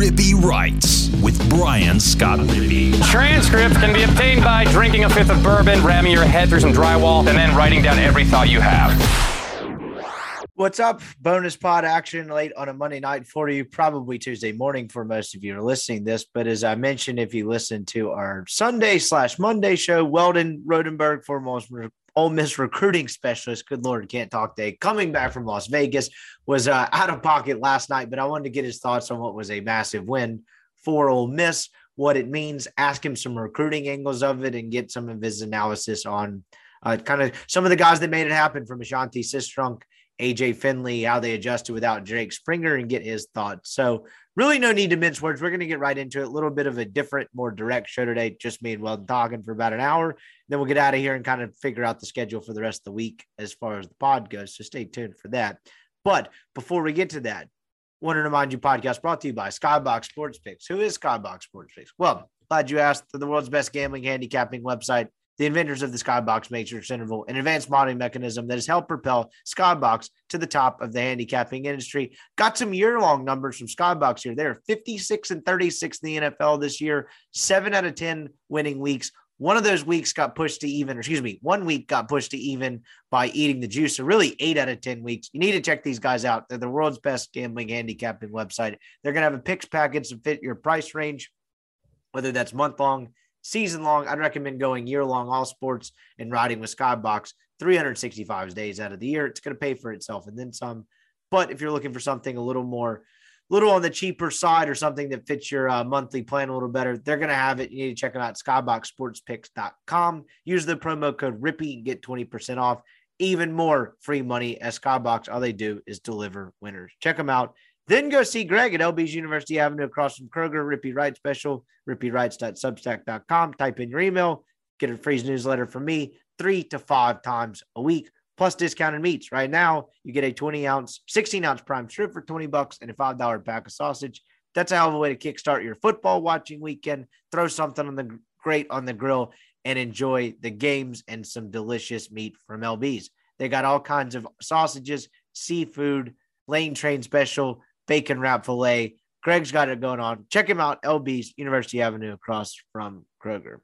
Rippy Writes with Brian Scott Rippy. Transcript can be obtained by drinking a fifth of bourbon, ramming your head through some drywall, and then writing down every thought you have. What's up? Bonus pod action late on a Monday night for you, probably Tuesday morning for most of you are listening to this. But as I mentioned, if you listen to our Sunday slash Monday show, Weldon Rodenberg, former Ole Miss recruiting specialist, good Lord, can't talk day, coming back from Las Vegas, was uh, out of pocket last night, but I wanted to get his thoughts on what was a massive win for Ole Miss, what it means, ask him some recruiting angles of it, and get some of his analysis on uh, kind of some of the guys that made it happen from Ashanti Cistrunk AJ Finley, how they adjusted without Jake Springer and get his thoughts. So, really, no need to mince words. We're going to get right into it. A little bit of a different, more direct show today. Just me and Weldon talking for about an hour. Then we'll get out of here and kind of figure out the schedule for the rest of the week as far as the pod goes. So, stay tuned for that. But before we get to that, want to remind you podcast brought to you by Skybox Sports Picks. Who is Skybox Sports Picks? Well, glad you asked. The world's best gambling handicapping website the inventors of the Skybox Matrix interval, an advanced modeling mechanism that has helped propel Skybox to the top of the handicapping industry. Got some year-long numbers from Skybox here. They're 56 and 36 in the NFL this year, seven out of 10 winning weeks. One of those weeks got pushed to even, or excuse me, one week got pushed to even by eating the juice. So really eight out of 10 weeks. You need to check these guys out. They're the world's best gambling handicapping website. They're going to have a picks package to fit your price range, whether that's month long, season long. I'd recommend going year long, all sports and riding with Skybox 365 days out of the year. It's going to pay for itself and then some. But if you're looking for something a little more, little on the cheaper side or something that fits your uh, monthly plan a little better, they're going to have it. You need to check them out skyboxsportspicks.com. Use the promo code RIPPY and get 20% off. Even more free money as Skybox. All they do is deliver winners. Check them out. Then go see Greg at LB's University Avenue across from Kroger, Rippy Wright special, rippywrites.substack.com. Type in your email, get a free newsletter from me three to five times a week, plus discounted meats. Right now, you get a 20 ounce, 16 ounce prime strip for 20 bucks and a $5 pack of sausage. That's a hell of a way to kickstart your football watching weekend. Throw something on the grate on the grill and enjoy the games and some delicious meat from LB's. They got all kinds of sausages, seafood, lane train special, bacon wrap filet. Greg's got it going on. Check him out, LB's University Avenue across from Kroger.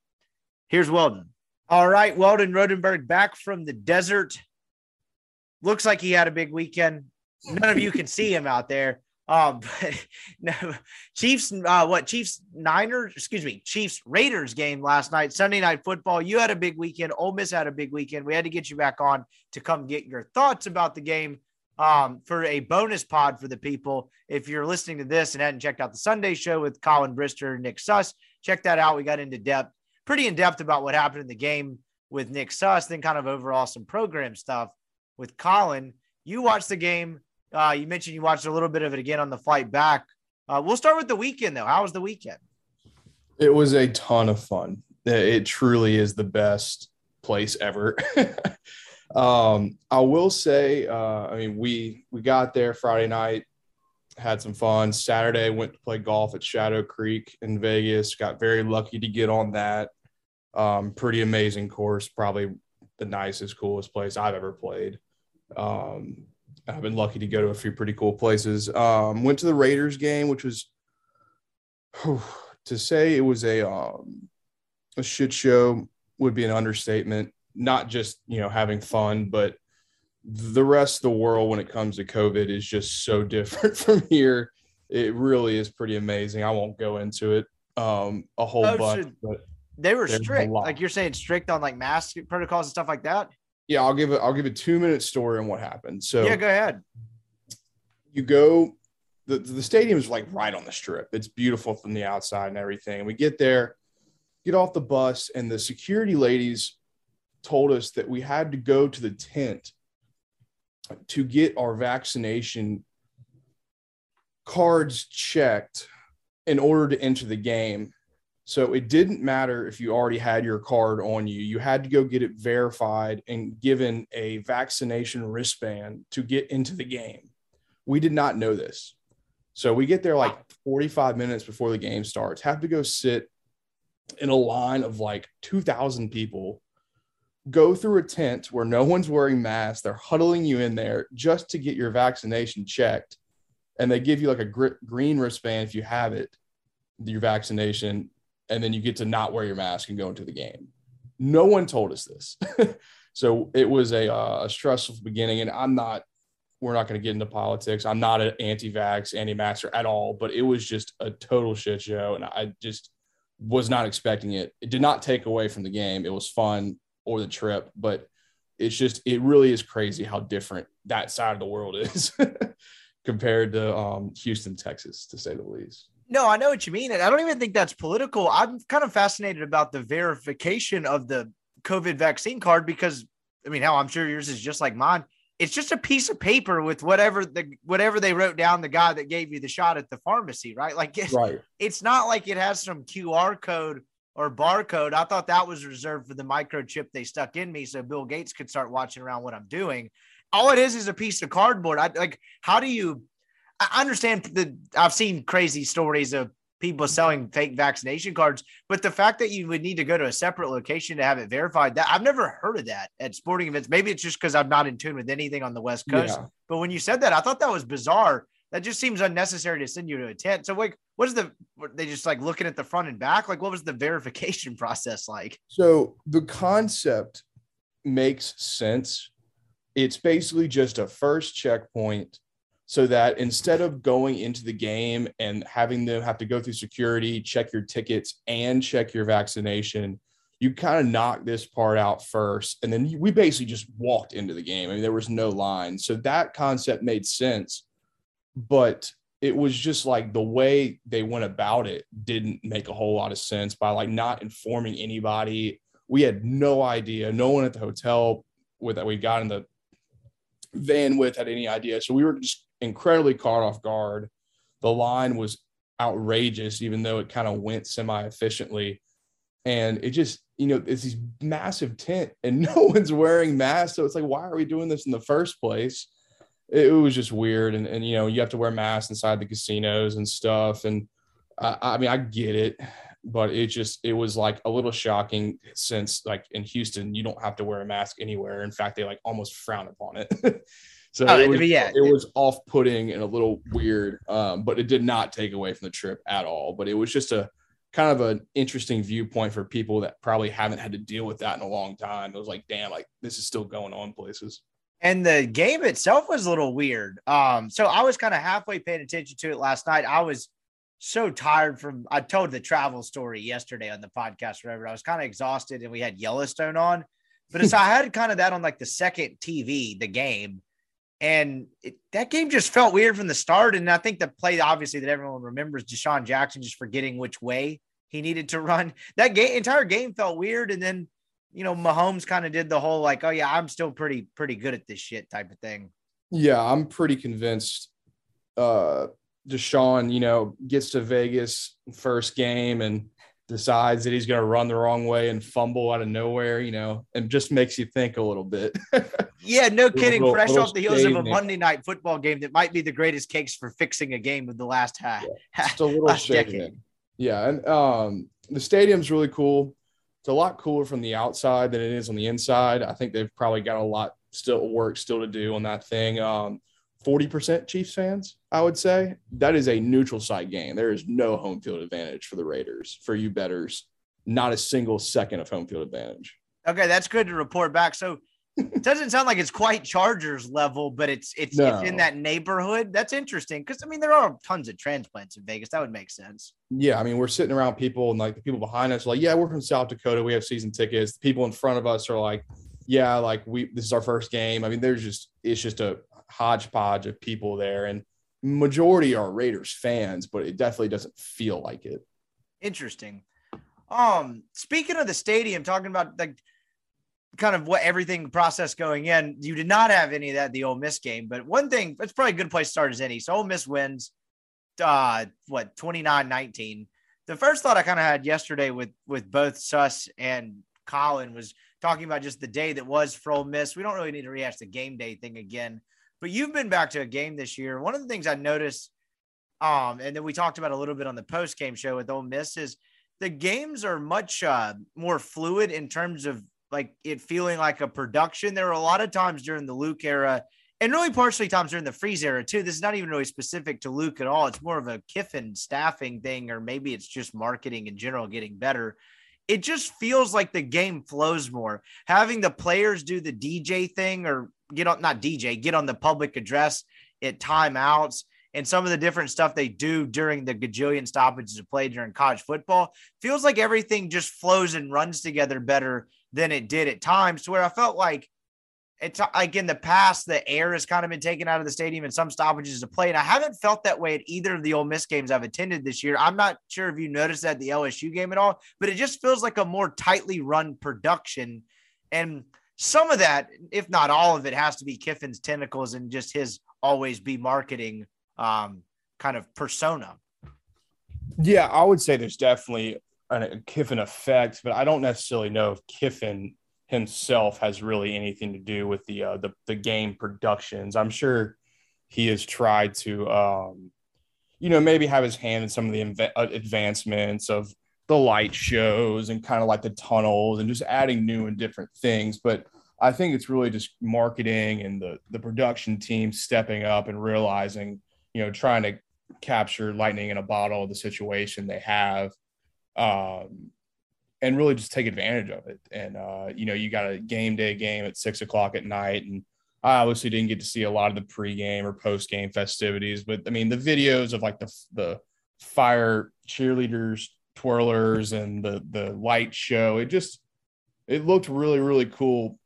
Here's Weldon. All right, Weldon Rodenberg back from the desert. Looks like he had a big weekend. None of you can see him out there. Um, but no, Chiefs, uh, what Chiefs Niners, excuse me, Chiefs Raiders game last night, Sunday night football. You had a big weekend. Ole Miss had a big weekend. We had to get you back on to come get your thoughts about the game um, for a bonus pod for the people. If you're listening to this and hadn't checked out the Sunday show with Colin Brister, and Nick Suss, check that out. We got into depth, pretty in depth about what happened in the game with Nick Suss, then kind of overall some program stuff with Colin. You watched the game. Uh, you mentioned you watched a little bit of it again on the flight back. Uh, we'll start with the weekend though. How was the weekend? It was a ton of fun. It truly is the best place ever. um, I will say, uh, I mean, we we got there Friday night, had some fun. Saturday went to play golf at Shadow Creek in Vegas. Got very lucky to get on that. Um, pretty amazing course, probably the nicest, coolest place I've ever played. Um, I've been lucky to go to a few pretty cool places. Um, went to the Raiders game, which was whew, to say it was a um, a shit show would be an understatement. Not just you know having fun, but the rest of the world when it comes to COVID is just so different from here. It really is pretty amazing. I won't go into it um, a whole Oh, bunch, so but They were strict. Like you're saying strict on like mask protocols and stuff like that. yeah, I'll give it. I'll give a two minute story on what happened. So Yeah, go ahead. you go the, the stadium is like right on the strip it's beautiful from the outside and everything we get there get off the bus and the security ladies told us that we had to go to the tent to get our vaccination cards checked in order to enter the game. So it didn't matter if you already had your card on you. You had to go get it verified and given a vaccination wristband to get into the game. We did not know this. So we get there like 45 minutes before the game starts, have to go sit in a line of like 2,000 people, go through a tent where no one's wearing masks. They're huddling you in there just to get your vaccination checked. And they give you like a gr- green wristband if you have it, your vaccination, and then you get to not wear your mask and go into the game. No one told us this. so it was a, uh, a stressful beginning. And I'm not, we're not going to get into politics. I'm not an anti vax, anti maxer at all, but it was just a total shit show. And I just was not expecting it. It did not take away from the game. It was fun or the trip, but it's just, it really is crazy how different that side of the world is compared to um, Houston, Texas, to say the least. No, I know what you mean. And I don't even think that's political. I'm kind of fascinated about the verification of the COVID vaccine card because I mean, how I'm sure yours is just like mine. It's just a piece of paper with whatever the whatever they wrote down the guy that gave you the shot at the pharmacy, right? Like it's, Right. it's not like it has some QR code or barcode. I thought that was reserved for the microchip they stuck in me so Bill Gates could start watching around what I'm doing. All it is is a piece of cardboard. I like how do you I understand that I've seen crazy stories of people selling fake vaccination cards, but the fact that you would need to go to a separate location to have it verified, that I've never heard of that at sporting events. Maybe it's just because I'm not in tune with anything on the West Coast. Yeah. But when you said that, I thought that was bizarre. That just seems unnecessary to send you to a tent. So, like, what is the? Were they just like looking at the front and back? Like, what was the verification process like? So the concept makes sense. It's basically just a first checkpoint so that instead of going into the game and having them have to go through security, check your tickets, and check your vaccination, you kind of knock this part out first. And then we basically just walked into the game. I mean, there was no line. So that concept made sense. But it was just like the way they went about it didn't make a whole lot of sense by like not informing anybody. We had no idea. No one at the hotel with that we got in the van with had any idea. So we were just incredibly caught off guard. The line was outrageous, even though it kind of went semi efficiently. And it just, you know, it's these massive tent and no one's wearing masks. So it's like, why are we doing this in the first place? It, was just weird. And, and, you know, you have to wear masks inside the casinos and stuff. And I, I mean, I get it, but it just, it was like a little shocking since like in Houston, you don't have to wear a mask anywhere. In fact, they like almost frown upon it. So Oh, it was, yeah. it was off-putting and a little weird, um, but it did not take away from the trip at all. But it was just a kind of an interesting viewpoint for people that probably haven't had to deal with that in a long time. It was like, damn, like this is still going on places. And the game itself was a little weird. Um, so I was kind of halfway paying attention to it last night. I was so tired from I told the travel story yesterday on the podcast, whatever. I was kind of exhausted and we had Yellowstone on. But as I had kind of that on like the second TV, the game, and it, that game just felt weird from the start. And I think the play, obviously, that everyone remembers DeSean Jackson just forgetting which way he needed to run. That game, entire game felt weird. And then, you know, Mahomes kind of did the whole like, oh yeah, I'm still pretty pretty good at this shit type of thing. Yeah, I'm pretty convinced uh DeSean, you know, gets to Vegas first game and decides that he's going to run the wrong way and fumble out of nowhere, you know, and just makes you think a little bit. Yeah, no kidding. little- Fresh little off the heels of a. Monday night football game that might be the greatest cakes for fixing a game of the last half. just a little last decade. Yeah, and um, the stadium's really cool. It's a lot cooler from the outside than it is on the inside. I think they've probably got a lot still work still to do on that thing. Um, 40% Chiefs fans, I would say. That is a neutral site game. There is no home field advantage for the Raiders, for you betters. Not a single second of home field advantage. Okay, that's good to report back. So it doesn't sound like it's quite Chargers level, but it's it's, it's in that neighborhood. That's interesting because I mean there are tons of transplants in Vegas. That would make sense. Yeah, I mean, we're sitting around people, and like the people behind us are like, "Yeah, we're from South Dakota. We have season tickets." The people in front of us are like, "Yeah, like we this is our first game." I mean, there's just it's just a hodgepodge of people there, and majority are Raiders fans, but it definitely doesn't feel like it. Interesting. Um, speaking of the stadium, talking about like kind of what everything process going in, you did not have any of that the Ole Miss game. But one thing, it's probably a good place to start as any. So Ole Miss wins. uh, what 29-19. The first thought I kind of had yesterday with with both Suss and Colin was talking about just the day that was for Ole Miss. We don't really need to rehash the game day thing again, but you've been back to a game this year. One of the things I noticed, um, and then we talked about a little bit on the post game show with Ole Miss is the games are much uh, more fluid in terms of like it feeling like a production. There were a lot of times during the Luke era and really partially times during the Freeze era too. This is not even really specific to Luke at all. It's more of a Kiffin staffing thing, or maybe it's just marketing in general getting better. It just feels like the game flows more. Having the players do the DJ thing or get on not DJ, get on the public address at timeouts and some of the different stuff they do during the gajillion stoppages of play during college football feels like everything just flows and runs together better than it did at times to where I felt like it's like in the past, the air has kind of been taken out of the stadium and some stoppages of play. And I haven't felt that way at either of the Ole Miss games I've attended this year. I'm not sure if you noticed that the LSU game at all, but it just feels like a more tightly run production. And some of that, if not all of it, has to be Kiffin's tentacles and just his always be marketing um, kind of persona. Yeah, I would say there's definitely a Kiffin effect, but I don't necessarily know if Kiffin himself has really anything to do with the uh, the, the game productions. I'm sure he has tried to, um, you know, maybe have his hand in some of the inv- uh, advancements of the light shows and kind of like the tunnels and just adding new and different things. But I think it's really just marketing and the the production team stepping up and realizing, you know, trying to capture lightning in a bottle of the situation they have. Um, and really just take advantage of it. And uh, you know, you got a game day game at six o'clock at night, and I obviously didn't get to see a lot of the pregame or postgame festivities, but I mean, the videos of like the the fire cheerleaders, twirlers, and the the light show, it just it looked really really cool.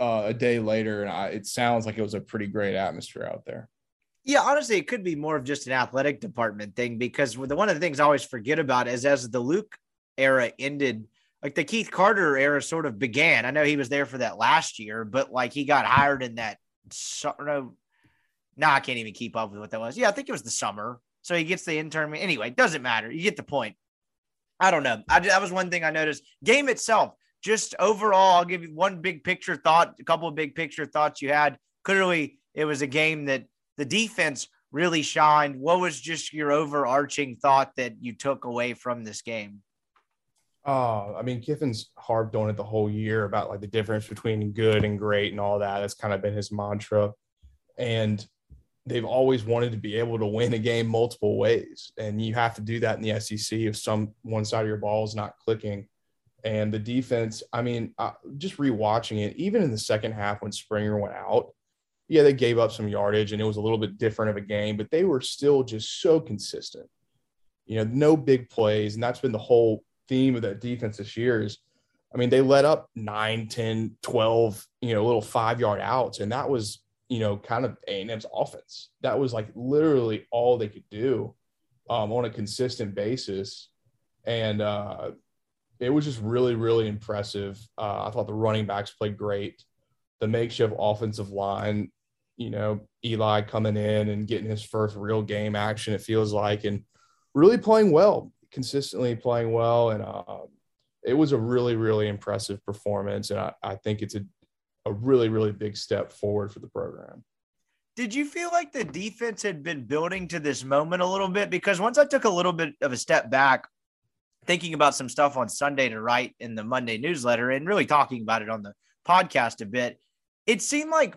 Uh, a day later, and I, it sounds like it was a pretty great atmosphere out there. Yeah, honestly, it could be more of just an athletic department thing because the one of the things I always forget about is as the Luke era ended, like the Keith Carter era sort of began. I know he was there for that last year, but like he got hired in that. No, no, I can't even keep up with what that was. Yeah, I think it was the summer. So he gets the intern. Anyway, doesn't matter. You get the point. I don't know. I, that was one thing I noticed. Game itself, just overall, I'll give you one big picture thought, a couple of big picture thoughts you had. Clearly, it was a game that the defense really shined. What was just your overarching thought that you took away from this game? Oh, I mean, Kiffin's harped on it the whole year about like the difference between good and great and all that. That's kind of been his mantra. And they've always wanted to be able to win a game multiple ways. And you have to do that in the SEC if some one side of your ball is not clicking. And the defense, I mean, uh, just rewatching it, even in the second half when Springer went out, yeah, they gave up some yardage and it was a little bit different of a game, but they were still just so consistent. You know, no big plays. And that's been the whole theme of that defense this year is, I mean, they let up 9, 10, 12, you know, little five yard outs. And that was, you know, kind of A&M's offense. That was like literally all they could do um, on a consistent basis. And uh, it was just really, really impressive. Uh, I thought the running backs played great. The makeshift offensive line, you know, Eli coming in and getting his first real game action, it feels like, and really playing well consistently playing well, and uh, it was a really, really impressive performance. And I, I think it's a, a really, really big step forward for the program. Did you feel like the defense had been building to this moment a little bit? Because once I took a little bit of a step back, thinking about some stuff on Sunday to write in the Monday newsletter and really talking about it on the podcast a bit, it seemed like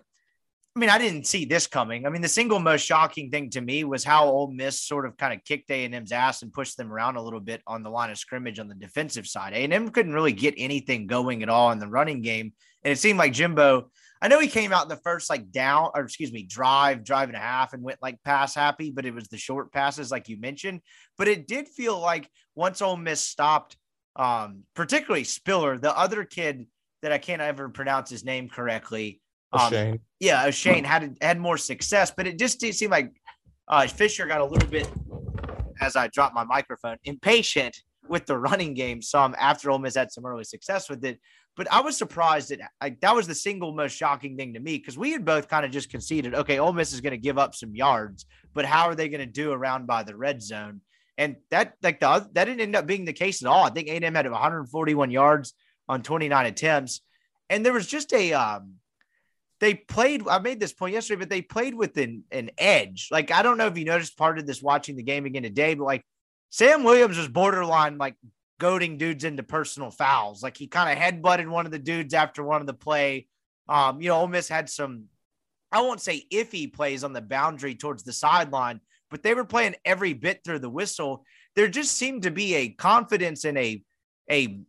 I mean, I didn't see this coming. I mean, the single most shocking thing to me was how Ole Miss sort of kind of kicked A&M's ass and pushed them around a little bit on the line of scrimmage on the defensive side. A&M couldn't really get anything going at all in the running game. And it seemed like Jimbo, I know he came out in the first like down or excuse me, drive, drive and a half and went like pass happy, but it was the short passes like you mentioned. But it did feel like once Ole Miss stopped, um, particularly Spiller, the other kid that I can't ever pronounce his name correctly – um, yeah, Achane had had more success, but it just didn't seem like uh, Fisher got a little bit, as I dropped my microphone, impatient with the running game some after Ole Miss had some early success with it. But I was surprised that like that was the single most shocking thing to me because we had both kind of just conceded, okay, Ole Miss is going to give up some yards, but how are they going to do around by the red zone? And that like the that didn't end up being the case at all. I think A&M had 141 yards on 29 attempts, and there was just a um, they played. I made this point yesterday, but they played with an, an edge. Like I don't know if you noticed part of this watching the game again today, but like Sam Williams was borderline like goading dudes into personal fouls. Like he kind of headbutted one of the dudes after one of the play. Um, you know, Ole Miss had some, I won't say iffy plays on the boundary towards the sideline, but they were playing every bit through the whistle. There just seemed to be a confidence and a a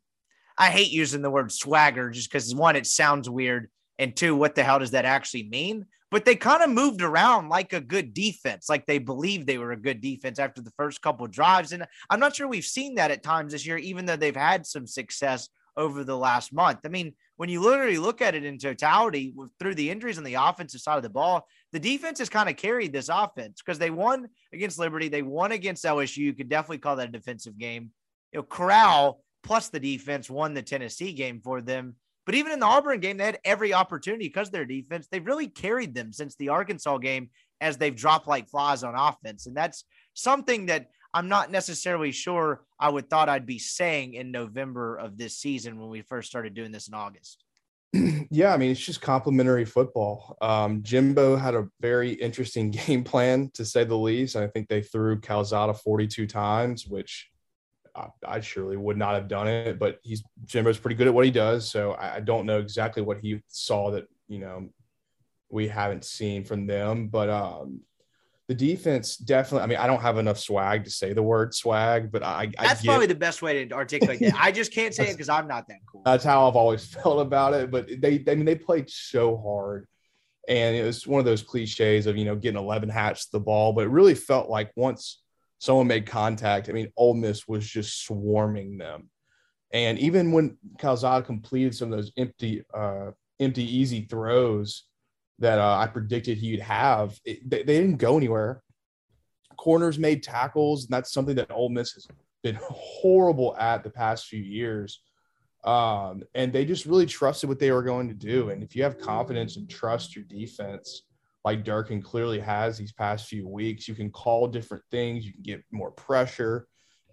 I hate using the word swagger just because one, it sounds weird, and two, what the hell does that actually mean? But they kind of moved around like a good defense, like they believed they were a good defense after the first couple drives. And I'm not sure we've seen that at times this year, even though they've had some success over the last month. I mean, when you literally look at it in totality through the injuries on the offensive side of the ball, the defense has kind of carried this offense because they won against Liberty, they won against LSU. You could definitely call that a defensive game. You know, Corral plus the defense won the Tennessee game for them. But even in the Auburn game, they had every opportunity because their defense, they've really carried them since the Arkansas game as they've dropped like flies on offense. And that's something that I'm not necessarily sure I would thought I'd be saying in November of this season when we first started doing this in August. Yeah, I mean, it's just complimentary football. Um, Jimbo had a very interesting game plan, to say the least. I think they threw Calzada 42 times, which I, I, surely would not have done it, but he's Jimbo's pretty good at what he does. So I, I don't know exactly what he saw that, you know, we haven't seen from them, but um, the defense definitely. I mean, I don't have enough swag to say the word swag, but I. I that's I probably the best way to articulate that. I just can't say it because I'm not that cool. That's how I've always felt about it. But they, I mean, they played so hard, and it was one of those cliches of you know getting 11 hats to the ball, but it really felt like once someone made contact. I mean, Ole Miss was just swarming them. And even when Calzada completed some of those empty, uh, empty, easy throws that uh, I predicted he'd have, it, they, they, didn't go anywhere. Corners made tackles, and that's something that Ole Miss has been horrible at the past few years. Um, and they just really trusted what they were going to do. And if you have confidence and trust your defense, like Durkin clearly has these past few weeks. You can call different things, you can get more pressure,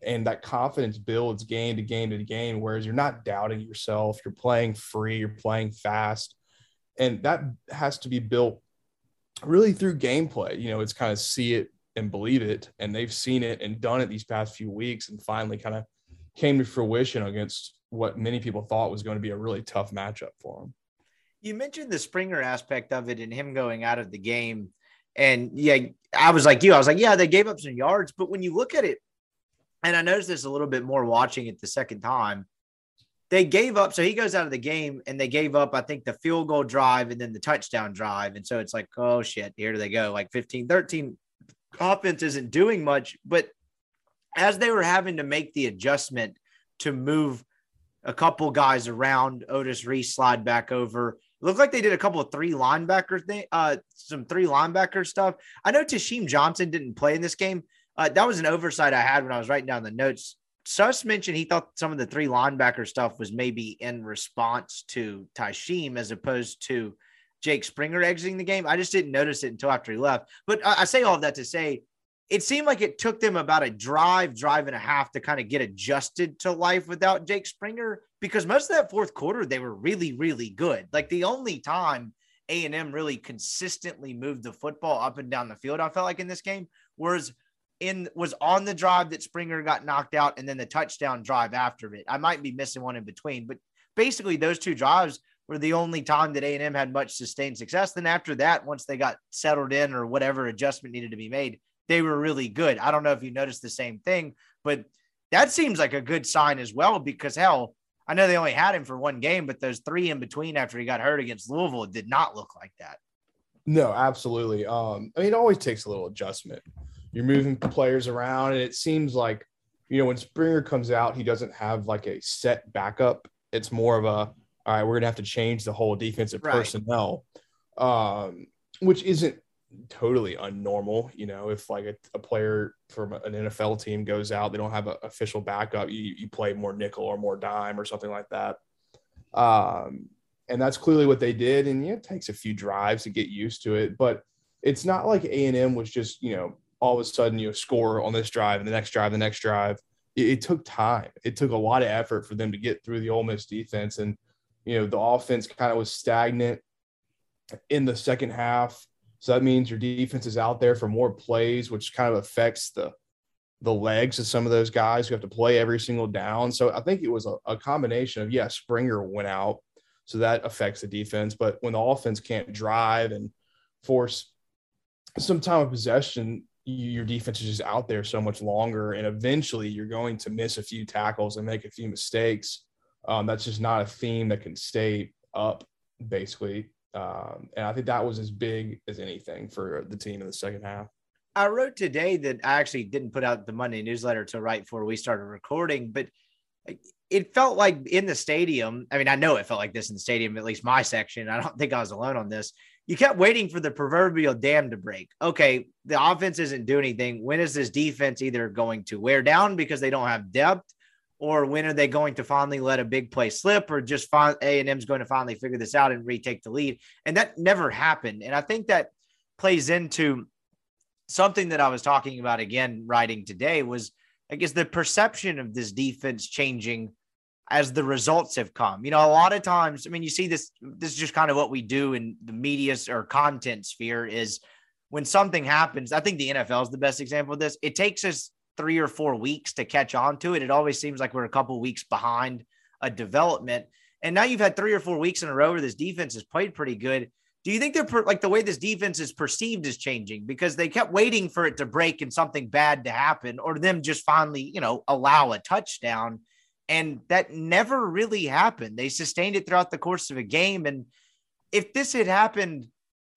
and that confidence builds game to game to game. Whereas you're not doubting yourself, you're playing free, you're playing fast, and that has to be built really through gameplay. You know, it's kind of see it and believe it, and they've seen it and done it these past few weeks, and finally kind of came to fruition against what many people thought was going to be a really tough matchup for them. You mentioned the Springer aspect of it and him going out of the game. And yeah, I was like you, I was like, yeah, they gave up some yards. But when you look at it, and I noticed this a little bit more watching it the second time, they gave up. So he goes out of the game and they gave up, I think, the field goal drive and then the touchdown drive. And so it's like, oh shit, here they go. Like 15, 13 offense isn't doing much. But as they were having to make the adjustment to move a couple guys around, Otis Reese slide back over, looked like they did a couple of three linebacker thing, uh, some three linebacker stuff. I know Tashim Johnson didn't play in this game. Uh, that was an oversight I had when I was writing down the notes. Suss mentioned he thought some of the three linebacker stuff was maybe in response to Tashim as opposed to Jake Springer exiting the game. I just didn't notice it until after he left. But I say all of that to say it seemed like it took them about a drive, drive and a half to kind of get adjusted to life without Jake Springer because most of that fourth quarter they were really, really good. Like the only time A and M really consistently moved the football up and down the field, I felt like in this game was in was on the drive that Springer got knocked out, and then the touchdown drive after it. I might be missing one in between, but basically those two drives were the only time that A and M had much sustained success. Then after that, once they got settled in or whatever adjustment needed to be made they were really good. I don't know if you noticed the same thing, but that seems like a good sign as well because hell, I know they only had him for one game, but those three in between after he got hurt against Louisville did not look like that. No, absolutely. Um, I mean, it always takes a little adjustment. You're moving players around, and it seems like, you know, when Springer comes out, he doesn't have like a set backup. It's more of a, all right, we're gonna have to change the whole defensive right. personnel, um, which isn't totally unnormal. You know, if like a, a, player from an NFL team goes out, they don't have an official backup. You, you play more nickel or more dime or something like that. Um, and that's clearly what they did. And it takes a few drives to get used to it, but it's not like A and M was just you know all of a sudden you score on this drive and the next drive, the next drive. It, it, took time. It took a lot of effort for them to get through the Ole Miss defense, and you know the offense kind of was stagnant in the second half. So that means your defense is out there for more plays, which kind of affects the the legs of some of those guys who have to play every single down. So I think it was a, a combination of yeah, Springer went out, so that affects the defense. But when the offense can't drive and force some time of possession, your defense is just out there so much longer, and eventually you're going to miss a few tackles and make a few mistakes. Um, that's just not a theme that can stay up, basically. Um, and I think that was as big as anything for the team in the second half. I wrote today that I actually didn't put out the Monday newsletter till right before we started recording, but it felt like in the stadium. I mean, I know it felt like this in the stadium, at least my section. I don't think I was alone on this you kept waiting for the proverbial dam to break. Okay, the offense isn't doing anything. When is this defense either going to wear down because they don't have depth, or when are they going to finally let a big play slip, or just A and M's going to finally figure this out and retake the lead? And that never happened. And I think that plays into something that I was talking about again, writing today was I guess the perception of this defense changing as the results have come. You know, a lot of times, I mean, you see this, this is just kind of what we do in the media or content sphere is when something happens. I think the NFL is the best example of this. It takes us three or four weeks to catch on to it. It always seems like we're a couple weeks behind a development. And now you've had three or four weeks in a row where this defense has played pretty good. Do you think they're per, like the way this defense is perceived is changing because they kept waiting for it to break and something bad to happen, or them just finally, you know, allow a touchdown? And that never really happened. They sustained it throughout the course of a game. And if this had happened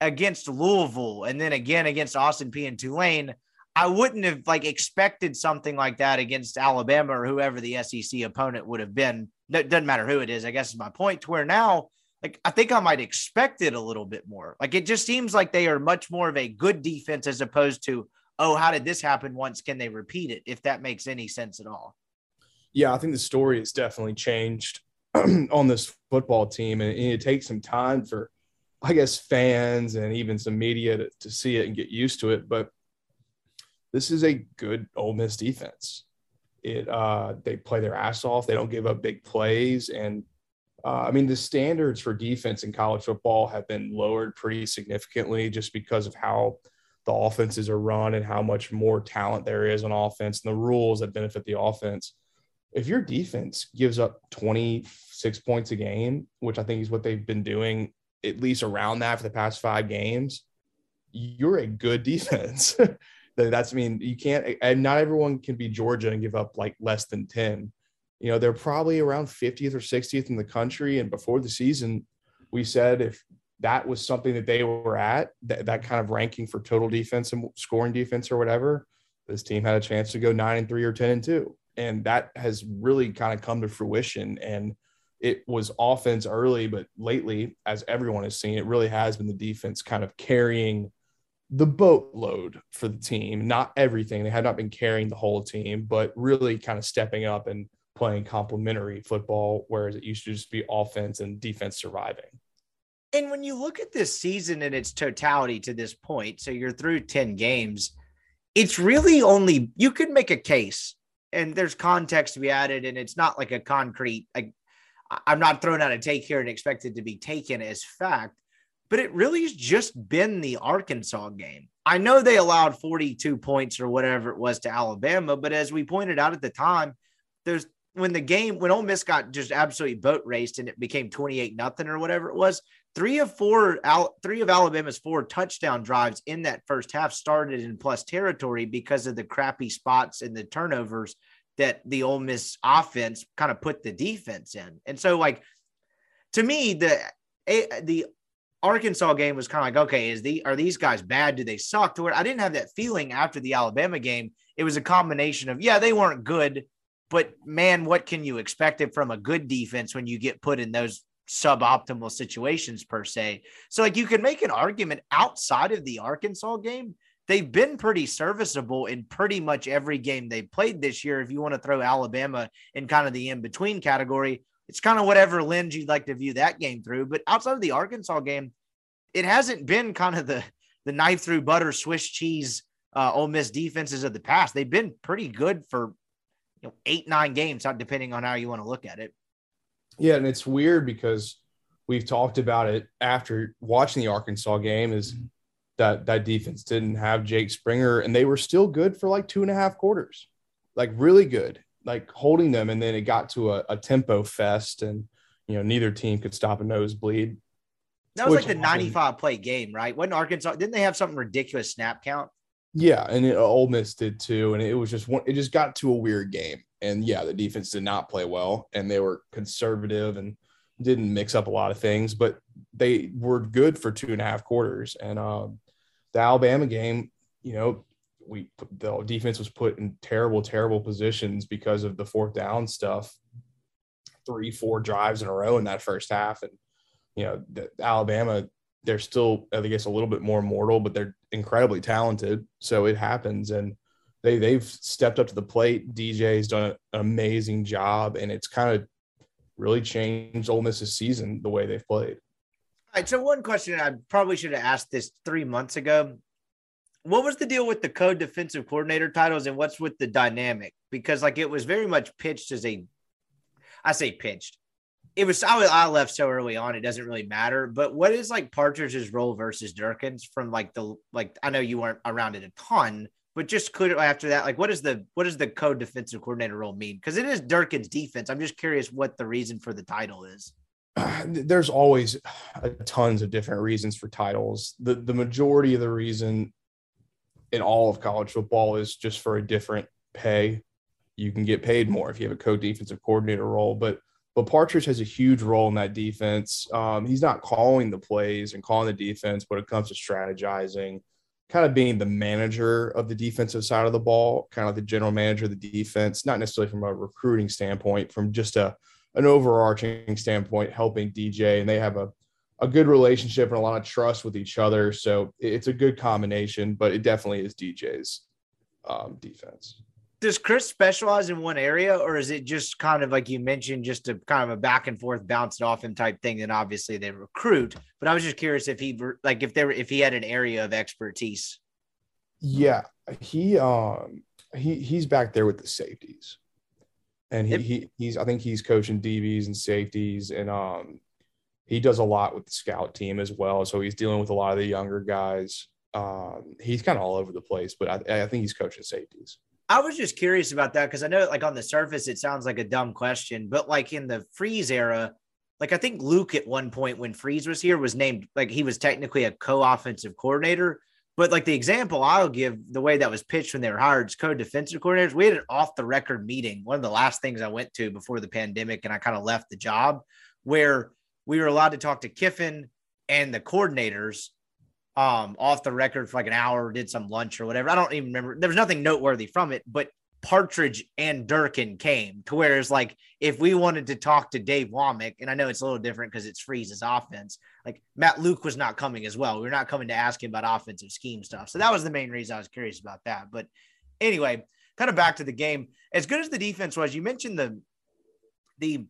against Louisville and then again against Austin Peay and Tulane, I wouldn't have like expected something like that against Alabama or whoever the SEC opponent would have been. It doesn't matter who it is, I guess is my point. To where now, like I think I might expect it a little bit more. Like it just seems like they are much more of a good defense as opposed to, oh, how did this happen once? Can they repeat it? If that makes any sense at all yeah, I think the story has definitely changed on this football team, and it takes some time for, I guess, fans and even some media to, to see it and get used to it. But this is a good Ole Miss defense. It uh, they play their ass off. They don't give up big plays, and uh, I mean the standards for defense in college football have been lowered pretty significantly just because of how the offenses are run and how much more talent there is on offense and the rules that benefit the offense if your defense gives up 26 points a game, which I think is what they've been doing at least around that for the past five games, you're a good defense. That's I mean, you can't and not everyone can be Georgia and give up like less than 10. You know, they're probably around 50th or 60th in the country. And before the season, we said if that was something that they were at, that, that kind of ranking for total defense and scoring defense or whatever, this team had a chance to go nine and three or 10 and two and that has really kind of come to fruition and it was offense early but lately as everyone has seen it really has been the defense kind of carrying the boatload for the team not everything they have not been carrying the whole team but really kind of stepping up and playing complementary football whereas it used to just be offense and defense surviving and when you look at this season in its totality to this point so you're through 10 games it's really only you could make a case and there's context to be added, and it's not like a concrete. Like, I'm not throwing out a take here and expect it to be taken as fact, but it really has just been the Arkansas game. I know they allowed 42 points or whatever it was to Alabama, but as we pointed out at the time, there's when the game when Ole Miss got just absolutely boat raced and it became 28 nothing or whatever it was, three of four three of Alabama's four touchdown drives in that first half started in plus territory because of the crappy spots and the turnovers that the Ole Miss offense kind of put the defense in. And so like to me the the Arkansas game was kind of like okay, is the are these guys bad? Do they suck? To where I didn't have that feeling after the Alabama game. It was a combination of yeah, they weren't good, but man, what can you expect it from a good defense when you get put in those suboptimal situations per se? So like you can make an argument outside of the Arkansas game. They've been pretty serviceable in pretty much every game they played this year. If you want to throw Alabama in kind of the in between category, it's kind of whatever lens you'd like to view that game through. But outside of the Arkansas game, it hasn't been kind of the the knife through butter Swiss cheese uh, Ole Miss defenses of the past. They've been pretty good for you know eight nine games, depending on how you want to look at it. Yeah, and it's weird because we've talked about it after watching the Arkansas game is that that defense didn't have Jake Springer and they were still good for like two and a half quarters, like really good, like holding them. And then it got to a, a tempo fest and, you know, neither team could stop a nosebleed. That was like the 95 play game, right? Wasn't Arkansas, didn't they have something ridiculous snap count? Yeah. And it, Ole Miss did too. And it was just one, it just got to a weird game. And yeah, the defense did not play well and they were conservative and didn't mix up a lot of things, but they were good for two and a half quarters. And um, the Alabama game, you know, we the defense was put in terrible, terrible positions because of the fourth down stuff. Three, four drives in a row in that first half, and you know, the, Alabama, they're still, I guess, a little bit more mortal, but they're incredibly talented. So it happens, and they they've stepped up to the plate. DJ's done an amazing job, and it's kind of really changed Ole Miss's season the way they've played. All right. So one question I probably should have asked this three months ago. What was the deal with the code defensive coordinator titles and what's with the dynamic? Because like it was very much pitched as a I say pitched. It was I, I left so early on, it doesn't really matter. But what is like Partridge's role versus Durkin's from like the like I know you weren't around it a ton, but just could after that, like what is the what does the code defensive coordinator role mean? Because it is Durkin's defense. I'm just curious what the reason for the title is. There's always uh, tons of different reasons for titles. The the majority of the reason in all of college football is just for a different pay. You can get paid more if you have a co-defensive coordinator role, but but Partridge has a huge role in that defense. Um, he's not calling the plays and calling the defense, but it comes to strategizing kind of being the manager of the defensive side of the ball, kind of the general manager of the defense, not necessarily from a recruiting standpoint, from just a an overarching standpoint, helping DJ, and they have a a good relationship and a lot of trust with each other. So it's a good combination, but it definitely is DJ's um, defense does Chris specialize in one area, or is it just kind of like you mentioned, just a kind of a back and forth, bounce it off him type thing? Then obviously they recruit, but I was just curious if he like if there if he had an area of expertise. Yeah, he um he he's back there with the safeties, and he, he he's I think he's coaching DBs and safeties, and um he does a lot with the scout team as well. So he's dealing with a lot of the younger guys. Um, he's kind of all over the place, but I, I think he's coaching safeties. I was just curious about that because I know, like on the surface, it sounds like a dumb question, but like in the Freeze era, like I think Luke at one point when Freeze was here was named like he was technically a co-offensive coordinator. But like the example I'll give, the way that was pitched when they were hired as co-defensive coordinators, we had an off-the-record meeting. One of the last things I went to before the pandemic, and I kind of left the job, where we were allowed to talk to Kiffin and the coordinators um off the record for like an hour, did some lunch or whatever. I don't even remember. There was nothing noteworthy from it, but Partridge and Durkin came to where it's like if we wanted to talk to Dave Wommack, and I know it's a little different because it's Freeze's offense, like Matt Luke was not coming as well. We are not coming to ask him about offensive scheme stuff. So that was the main reason I was curious about that. But anyway, kind of back to the game. As good as the defense was, you mentioned the the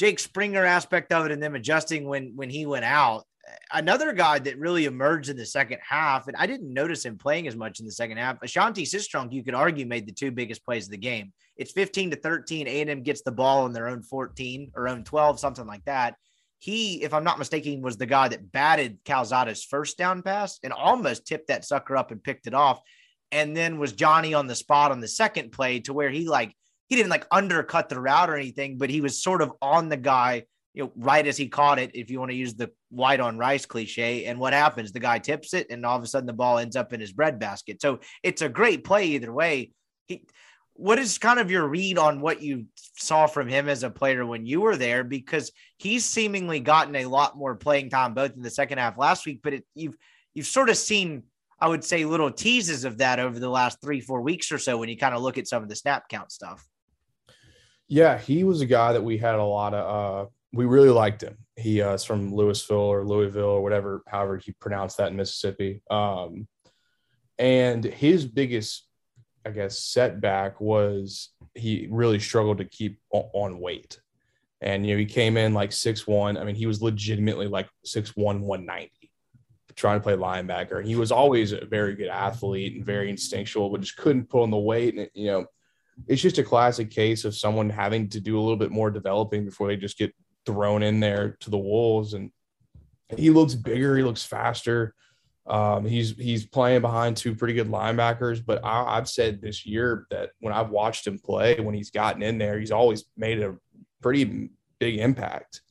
Jake Springer aspect of it and them adjusting when when he went out another guy that really emerged in the second half, and I didn't notice him playing as much in the second half. Ashanti Cistrunk, you could argue, made the two biggest plays of the game. It's 15 to 13. A&M gets the ball in their own 14 or own 12, something like that. He, if I'm not mistaken, was the guy that batted Calzada's first down pass and almost tipped that sucker up and picked it off. And then was Johnny on the spot on the second play to where he like he didn't like undercut the route or anything, but he was sort of on the guy you know, right as he caught it, if you want to use the white on rice cliche. And what happens? The guy tips it, and all of a sudden the ball ends up in his breadbasket. So it's a great play either way. He, what is kind of your read on what you saw from him as a player when you were there? Because he's seemingly gotten a lot more playing time both in the second half last week, but it, you've you've sort of seen, I would say, little teases of that over the last three four weeks or so when you kind of look at some of the snap count stuff. Yeah, he was a guy that we had a lot of. Uh we really liked him. He uh, from Louisville or Louisville or whatever, however he pronounced that in Mississippi. Um, and his biggest, I guess, setback was he really struggled to keep on weight. And you know, he came in like six one. I mean, he was legitimately like six one, one ninety, trying to play linebacker. And he was always a very good athlete and very instinctual, but just couldn't put on the weight. And you know, it's just a classic case of someone having to do a little bit more developing before they just get thrown in there to the wolves. And he looks bigger, he looks faster. Um, he's he's playing behind two pretty good linebackers, but I, have said this year that when I've watched him play, when he's gotten in there, he's always made a pretty big impact.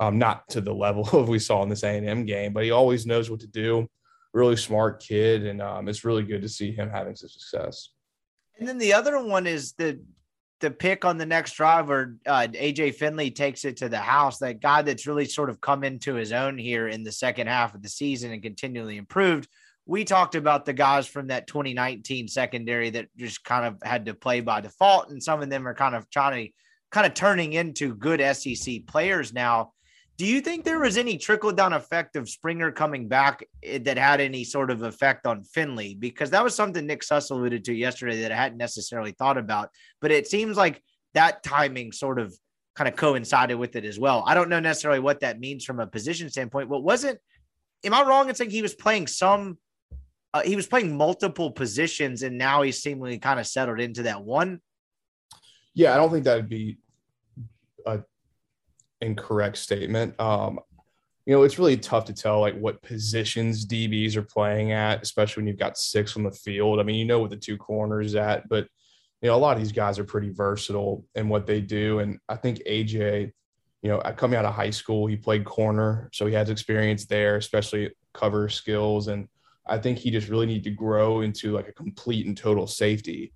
Um, not to the level of we saw in this A and M game, but he always knows what to do. Really smart kid, and um, it's really good to see him having some success. And then the other one is the the pick on the next drive where uh, AJ Finley takes it to the house. That guy that's really sort of come into his own here in the second half of the season and continually improved. We talked about the guys from that 2019 secondary that just kind of had to play by default, and some of them are kind of trying to kind of turning into good SEC players now. Do you think there was any trickle down effect of Springer coming back eh, that had any sort of effect on Finley? Because that was something Nick Suss alluded to yesterday that I hadn't necessarily thought about, but it seems like that timing sort of kind of coincided with it as well. I don't know necessarily what that means from a position standpoint, but wasn't, am I wrong in saying he was playing some, uh, he was playing multiple positions and now he's seemingly kind of settled into that one? Yeah, I don't think that'd be a incorrect statement. Um, you know, it's really tough to tell like what positions DBs are playing at, especially when you've got six on the field. I mean, you know what the two corners at, but you know, a lot of these guys are pretty versatile in what they do. And I think AJ, you know, coming out of high school, he played corner, so he has experience there, especially cover skills. And I think he just really needed to grow into like a complete and total safety.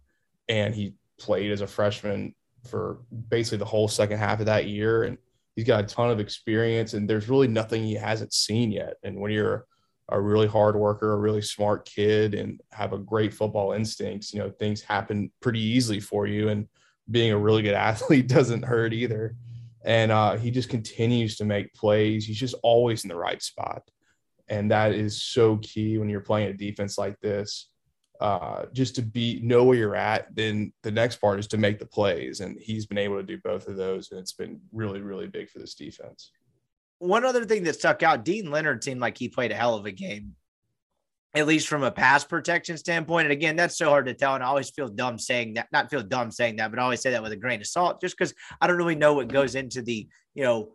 And he played as a freshman for basically the whole second half of that year. And he's got a ton of experience and there's really nothing he hasn't seen yet. And when you're a really hard worker, a really smart kid, and have a great football instincts, you know, things happen pretty easily for you. And being a really good athlete doesn't hurt either. And uh, he just continues to make plays. He's just always in the right spot. And that is so key when you're playing a defense like this uh, just to be know where you're at. Then the next part is to make the plays, and he's been able to do both of those, and it's been really, really big for this defense. One other thing that stuck out: Deane Leonard seemed like he played a hell of a game, at least from a pass protection standpoint. And again, that's so hard to tell, and I always feel dumb saying that. Not feel dumb saying that, but I always say that with a grain of salt, just because I don't really know what goes into the you know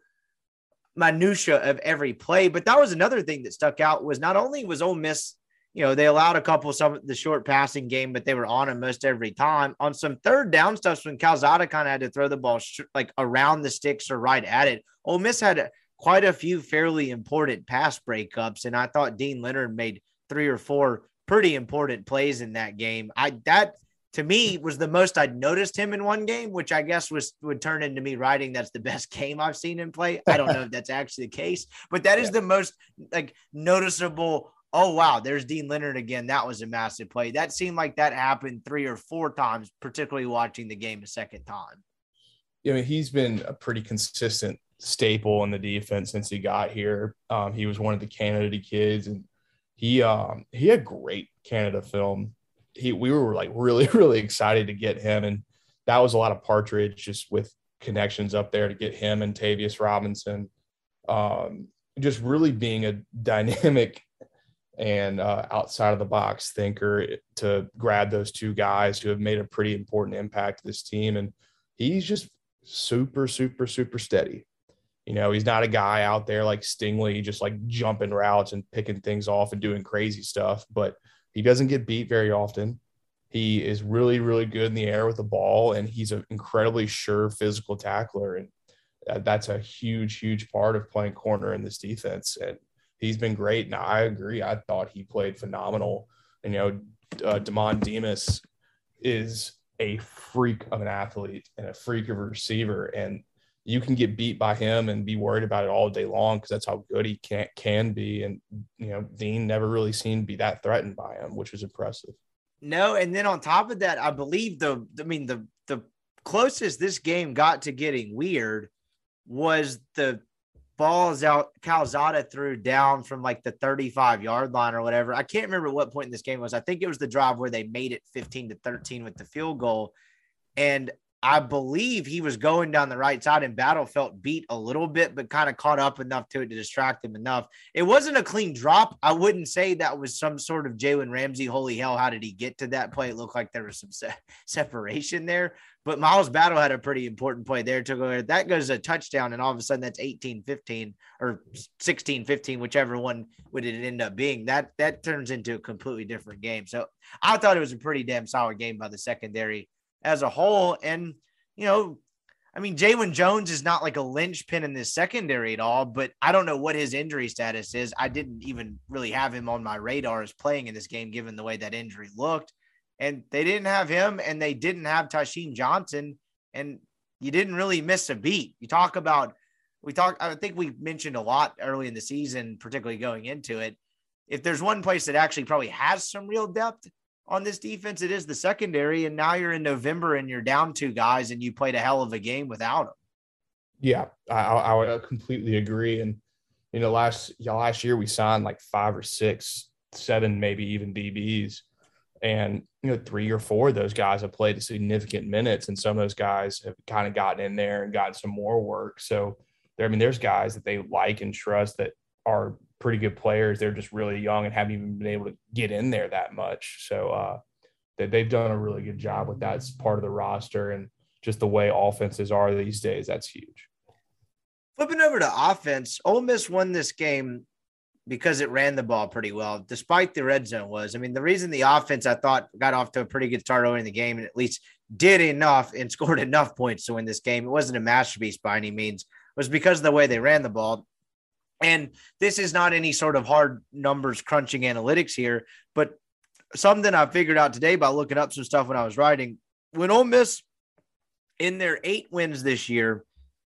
minutia of every play. But that was another thing that stuck out was not only was Ole Miss you know, they allowed a couple some of the short passing game, but they were on him most every time. On some third down stuff, when Calzada kind of had to throw the ball sh- like around the sticks or right at it, Ole Miss had quite a few fairly important pass breakups, and I thought Deane Leonard made three or four pretty important plays in that game. I that to me was the most I'd noticed him in one game, which I guess was would turn into me writing that's the best game I've seen him play. I don't know if that's actually the case, but that is yeah. the most like noticeable oh wow, there's Deane Leonard again. That was a massive play. That seemed like that happened three or four times, particularly watching the game a second time. Yeah, I mean, he's been a pretty consistent staple in the defense since he got here. Um, he was one of the Canada kids, and he um, he had great Canada film. He we were like really really excited to get him, and that was a lot of Partridge just with connections up there to get him and Tavius Robinson. Um, just really being a dynamic and uh, outside of the box thinker to grab those two guys who have made a pretty important impact to this team. And he's just super, super, super steady. You know, he's not a guy out there like Stingley, just like jumping routes and picking things off and doing crazy stuff, but he doesn't get beat very often. He is really, really good in the air with the ball, and he's an incredibly sure physical tackler. And that's a huge, huge part of playing corner in this defense. And he's been great. And I agree. I thought he played phenomenal. And, you know, uh, Demond Demas is a freak of an athlete and a freak of a receiver. And you can get beat by him and be worried about it all day long because that's how good he can can be. And you know, Deane never really seemed to be that threatened by him, which was impressive. No, and then on top of that, I believe the I mean the the closest this game got to getting weird was the balls out Calzada threw down from like the 35 yard line or whatever. I can't remember what point in this game was. I think it was the drive where they made it 15 to 13 with the field goal. And I believe he was going down the right side and Battle felt beat a little bit, but kind of caught up enough to it to distract him enough. It wasn't a clean drop. I wouldn't say that was some sort of Jalen Ramsey. Holy hell, how did he get to that play? It looked like there was some se- separation there, but Miles Battle had a pretty important play there to go. That goes a touchdown, and all of a sudden that's 18 15 or 16 15, whichever one would it end up being. That that turns into a completely different game. So I thought it was a pretty damn solid game by the secondary as a whole. And, you know, I mean, Jalen Jones is not like a linchpin in this secondary at all, but I don't know what his injury status is. I didn't even really have him on my radar as playing in this game, given the way that injury looked. And they didn't have him and they didn't have Tysheem Johnson. And you didn't really miss a beat. You talk about, we talk, I think we mentioned a lot early in the season, particularly going into it. If there's one place that actually probably has some real depth, on this defense, it is the secondary. And now you're in November and you're down two guys and you played a hell of a game without them. Yeah, I, I completely agree. And, you know, last last year we signed like five or six, seven, maybe even DBs. And, you know, three or four of those guys have played significant minutes. And some of those guys have kind of gotten in there and gotten some more work. So, there, I mean, there's guys that they like and trust that are pretty good players. They're just really young and haven't even been able to get in there that much. So uh, they, they've done a really good job with that as part of the roster and just the way offenses are these days. That's huge. Flipping over to offense, Ole Miss won this game because it ran the ball pretty well, despite the red zone was. I mean, the reason the offense I thought got off to a pretty good start early in the game and at least did enough and scored enough points to win this game. It wasn't a masterpiece by any means, was because of the way they ran the ball. And this is not any sort of hard numbers crunching analytics here, but something I figured out today by looking up some stuff when I was writing. When Ole Miss, in their eight wins this year,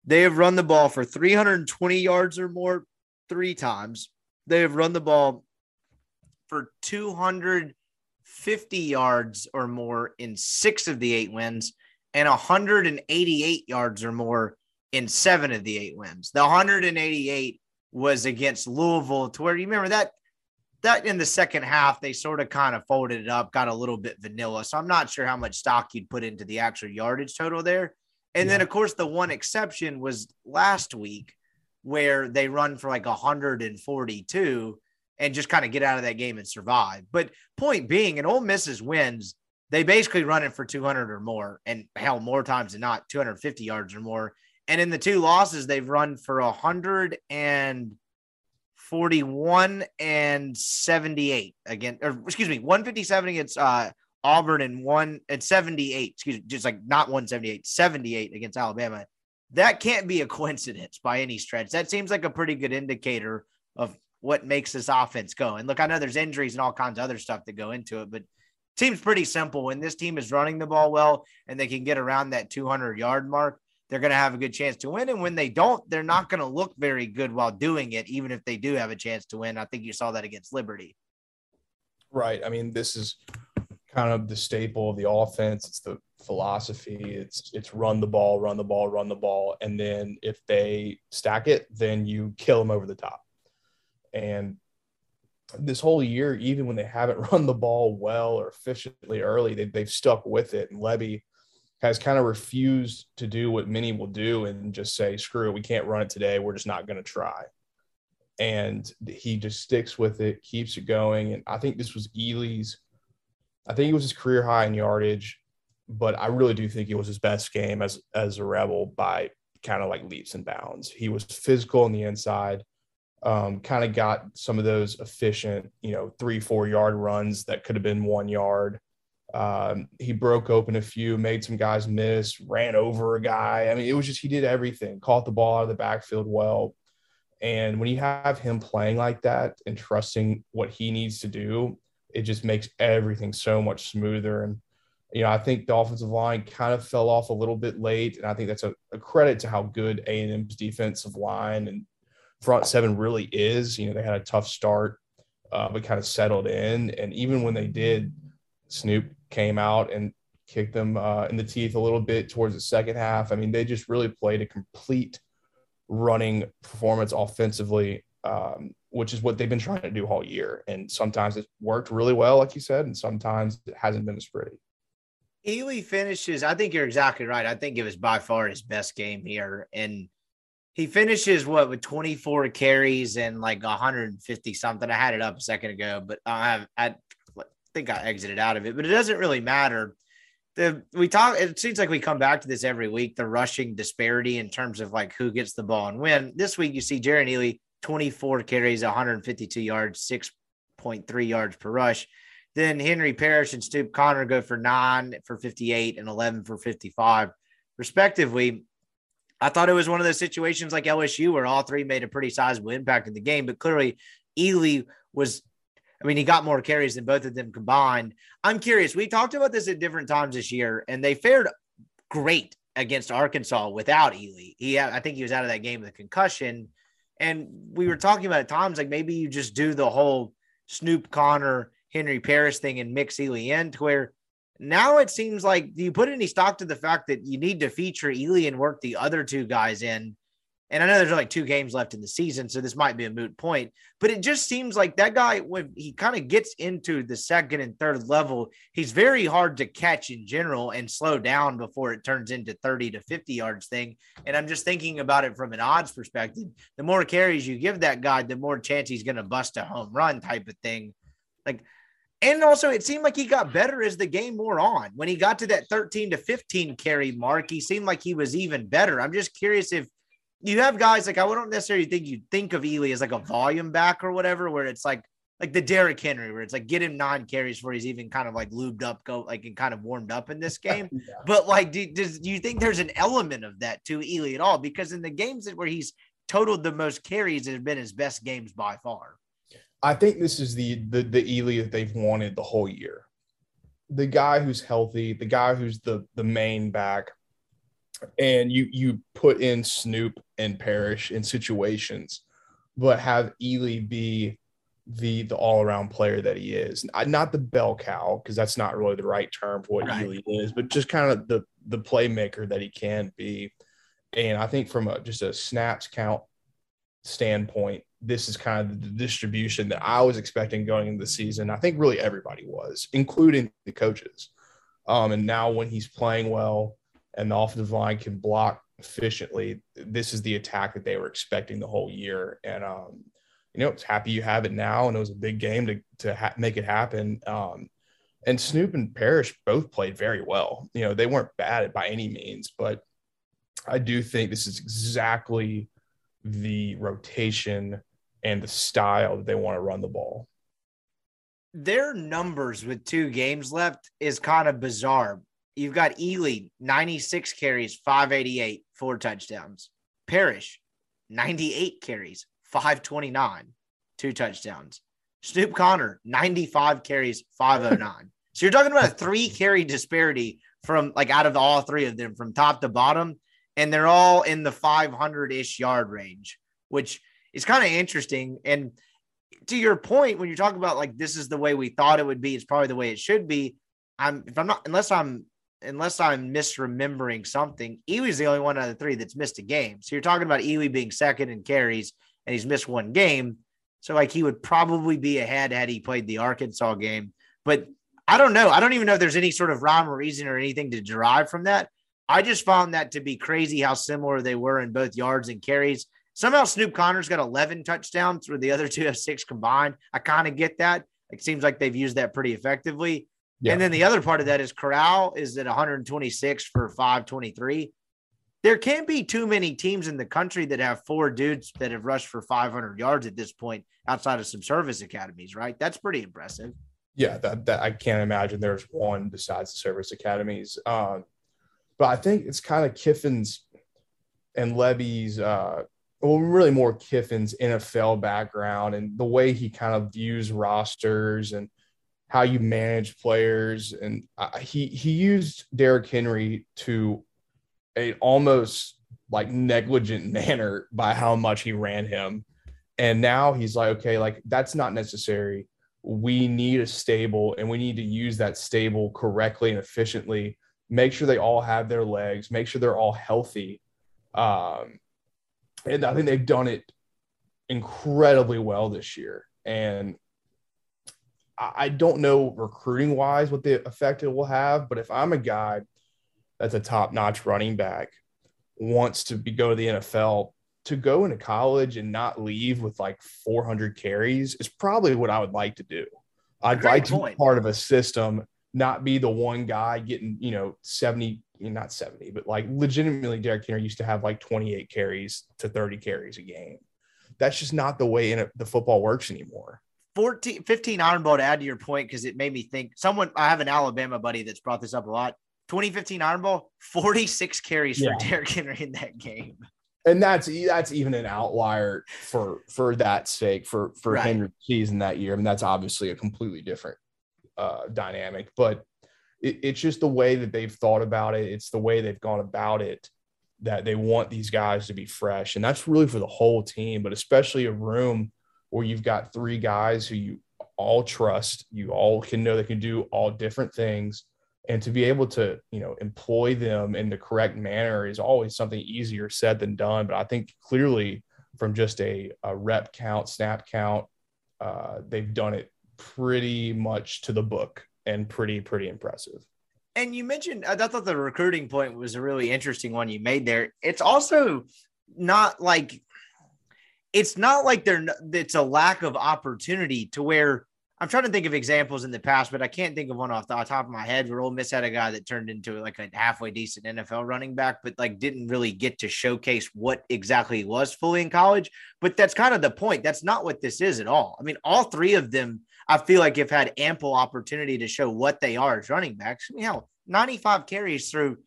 they have run the ball for 320 yards or more three times. They have run the ball for 250 yards or more in six of the eight wins and 188 yards or more in seven of the eight wins. The 188 was against Louisville, to where you remember that that in the second half they sort of kind of folded it up, got a little bit vanilla. So I'm not sure how much stock you'd put into the actual yardage total there. And yeah. then of course the one exception was last week where they run for like 142 and just kind of get out of that game and survive. But point being, in Ole Miss's wins, they basically run it for 200 or more, and hell, more times than not, 250 yards or more. And in the two losses, they've run for 141 and 78 again, or excuse me, 157 against uh, Auburn and one and 78, excuse me, just like not 178, 78 against Alabama. That can't be a coincidence by any stretch. That seems like a pretty good indicator of what makes this offense go. And look, I know there's injuries and all kinds of other stuff that go into it, but seems pretty simple. When this team is running the ball well and they can get around that 200 yard mark, they're going to have a good chance to win. And when they don't, they're not going to look very good while doing it, even if they do have a chance to win. I think you saw that against Liberty. Right. I mean, this is kind of the staple of the offense. It's the philosophy. It's it's run the ball, run the ball, run the ball, and then if they stack it, then you kill them over the top. And this whole year, even when they haven't run the ball well or efficiently early, they, they've stuck with it. And Lebby has kind of refused to do what many will do and just say, screw it, we can't run it today. We're just not going to try. And he just sticks with it, keeps it going. And I think this was Ealy's, I think it was his career high in yardage, but I really do think it was his best game as as a rebel by kind of like leaps and bounds. He was physical on the inside, um, kind of got some of those efficient, you know, three, four yard runs that could have been one yard. Um, he broke open a few, made some guys miss, ran over a guy. I mean, it was just he did everything, caught the ball out of the backfield well. And when you have him playing like that and trusting what he needs to do, it just makes everything so much smoother. And, you know, I think the offensive line kind of fell off a little bit late. And I think that's a, a credit to how good A&M's defensive line and front seven really is. You know, they had a tough start, uh, but kind of settled in. And even when they did, Snoop came out and kicked them uh, in the teeth a little bit towards the second half. I mean, they just really played a complete running performance offensively, um, which is what they've been trying to do all year. And sometimes it's worked really well, like you said, and sometimes it hasn't been as pretty. Ealy finishes. I think you're exactly right. I think it was by far his best game here, and he finishes what with 24 carries and like 150 something. I had it up a second ago, but I have I think I exited out of it. But it doesn't really matter. The we talk. It seems like we come back to this every week. The rushing disparity in terms of like who gets the ball and when. This week you see Jerrion Ealy 24 carries, 152 yards, 6.3 yards per rush. Then Henry Parrish and Snoop Conner go for nine for 58 and 11 for 55, respectively. I thought it was one of those situations like LSU where all three made a pretty sizable impact in the game, but clearly Ealy was, I mean, he got more carries than both of them combined. I'm curious. We talked about this at different times this year, and they fared great against Arkansas without Ealy. He, I think he was out of that game with a concussion. And we were talking about at times like maybe you just do the whole Snoop Conner Henry Parrish thing and mix Ealy in to where now it seems like do you put any stock to the fact that you need to feature Ealy and work the other two guys in? And I know there's like two games left in the season, so this might be a moot point, but it just seems like that guy, when he kind of gets into the second and third level, he's very hard to catch in general and slow down before it turns into 30 to 50 yards thing. And I'm just thinking about it from an odds perspective. The more carries you give that guy, the more chance he's going to bust a home run type of thing. Like and also, it seemed like he got better as the game wore on. When he got to that 13 to 15 carry mark, he seemed like he was even better. I'm just curious if you have guys like I wouldn't necessarily think you think of Ealy as like a volume back or whatever, where it's like like the Derrick Henry, where it's like get him nine carries where he's even kind of like lubed up, go like and kind of warmed up in this game. yeah. But like, do, does do you think there's an element of that to Ealy at all? Because in the games where he's totaled the most carries, it have been his best games by far. I think this is the the the Ealy that they've wanted the whole year. The guy who's healthy, the guy who's the the main back, and you you put in Snoop and Parrish in situations, but have Ealy be the the all around player that he is. Not the bell cow because that's not really the right term for what right. Ealy is, but just kind of the the playmaker that he can be. And I think from a just a snaps count standpoint, this is kind of the distribution that I was expecting going into the season. I think really everybody was, including the coaches. Um, and now when he's playing well and the offensive line can block efficiently, this is the attack that they were expecting the whole year. And um, you know, it's happy you have it now, and it was a big game to to ha- make it happen. Um, and Snoop and Parrish both played very well. You know, they weren't bad by any means, but I do think this is exactly the rotation and the style that they want to run the ball. Their numbers with two games left is kind of bizarre. You've got Ealy, 96 carries, 588, four touchdowns. Parrish, 98 carries, 529, two touchdowns. Snoop Conner, 95 carries, 509. so you're talking about a three carry disparity from like out of all three of them from top to bottom. And they're all in the 500 ish yard range, which is kind of interesting. And to your point, when you talk about like this is the way we thought it would be, it's probably the way it should be. I'm if I'm not unless I'm unless I'm misremembering something, Ealy's the only one out of the three that's missed a game. So you're talking about Ealy being second in carries and he's missed one game. So like he would probably be ahead had he played the Arkansas game. But I don't know. I don't even know if there's any sort of rhyme or reason or anything to derive from that. I just found that to be crazy how similar they were in both yards and carries. Somehow Snoop Conner's got 11 touchdowns where the other two have six combined. I kind of get that. It seems like they've used that pretty effectively. Yeah. And then the other part of that is Corral is at 126 for 523. There can't be too many teams in the country that have four dudes that have rushed for 500 yards at this point outside of some service academies, right? That's pretty impressive. Yeah, that, that I can't imagine there's one besides the service academies. Um, but I think it's kind of Kiffin's and Lebby's uh, well, really more Kiffin's NFL background and the way he kind of views rosters and how you manage players. And uh, he he used Derrick Henry to a almost like negligent manner by how much he ran him. And now he's like, okay, like that's not necessary. We need a stable and we need to use that stable correctly and efficiently. Make sure they all have their legs, make sure they're all healthy. Um, and I think they've done it incredibly well this year. And I don't know recruiting wise what the effect it will have, but if I'm a guy that's a top notch running back, wants to be go to the NFL, to go into college and not leave with like 400 carries is probably what I would like to do. I'd like to be part of a system, not be the one guy getting, you know, 70, not 70, but like legitimately Derrick Henry used to have like 28 carries to 30 carries a game. That's just not the way in the football works anymore. 14, 15 Iron Bowl to add to your point because it made me think. Someone, I have an Alabama buddy that's brought this up a lot. 2015 Iron Bowl, 46 carries yeah. for Derrick Henry in that game. And that's that's even an outlier for for that sake for for right. Henry season that year. I mean, that's obviously a completely different uh, dynamic, but it, it's just the way that they've thought about it. It's the way they've gone about it that they want these guys to be fresh, and that's really for the whole team, but especially a room where you've got three guys who you all trust, you all can know they can do all different things. And to be able to, you know, employ them in the correct manner is always something easier said than done. But I think clearly from just a, a rep count, snap count, uh, they've done it pretty much to the book and pretty, pretty impressive. And you mentioned, I thought the recruiting point was a really interesting one you made there. It's also not like it's not like they're it's a lack of opportunity to where I'm trying to think of examples in the past, but I can't think of one off the top of my head where Ole Miss had a guy that turned into like a halfway decent NFL running back, but like didn't really get to showcase what exactly he was fully in college. But that's kind of the point. That's not what this is at all. I mean, all three of them, I feel like have had ample opportunity to show what they are as running backs. I mean, hell, 95 carries through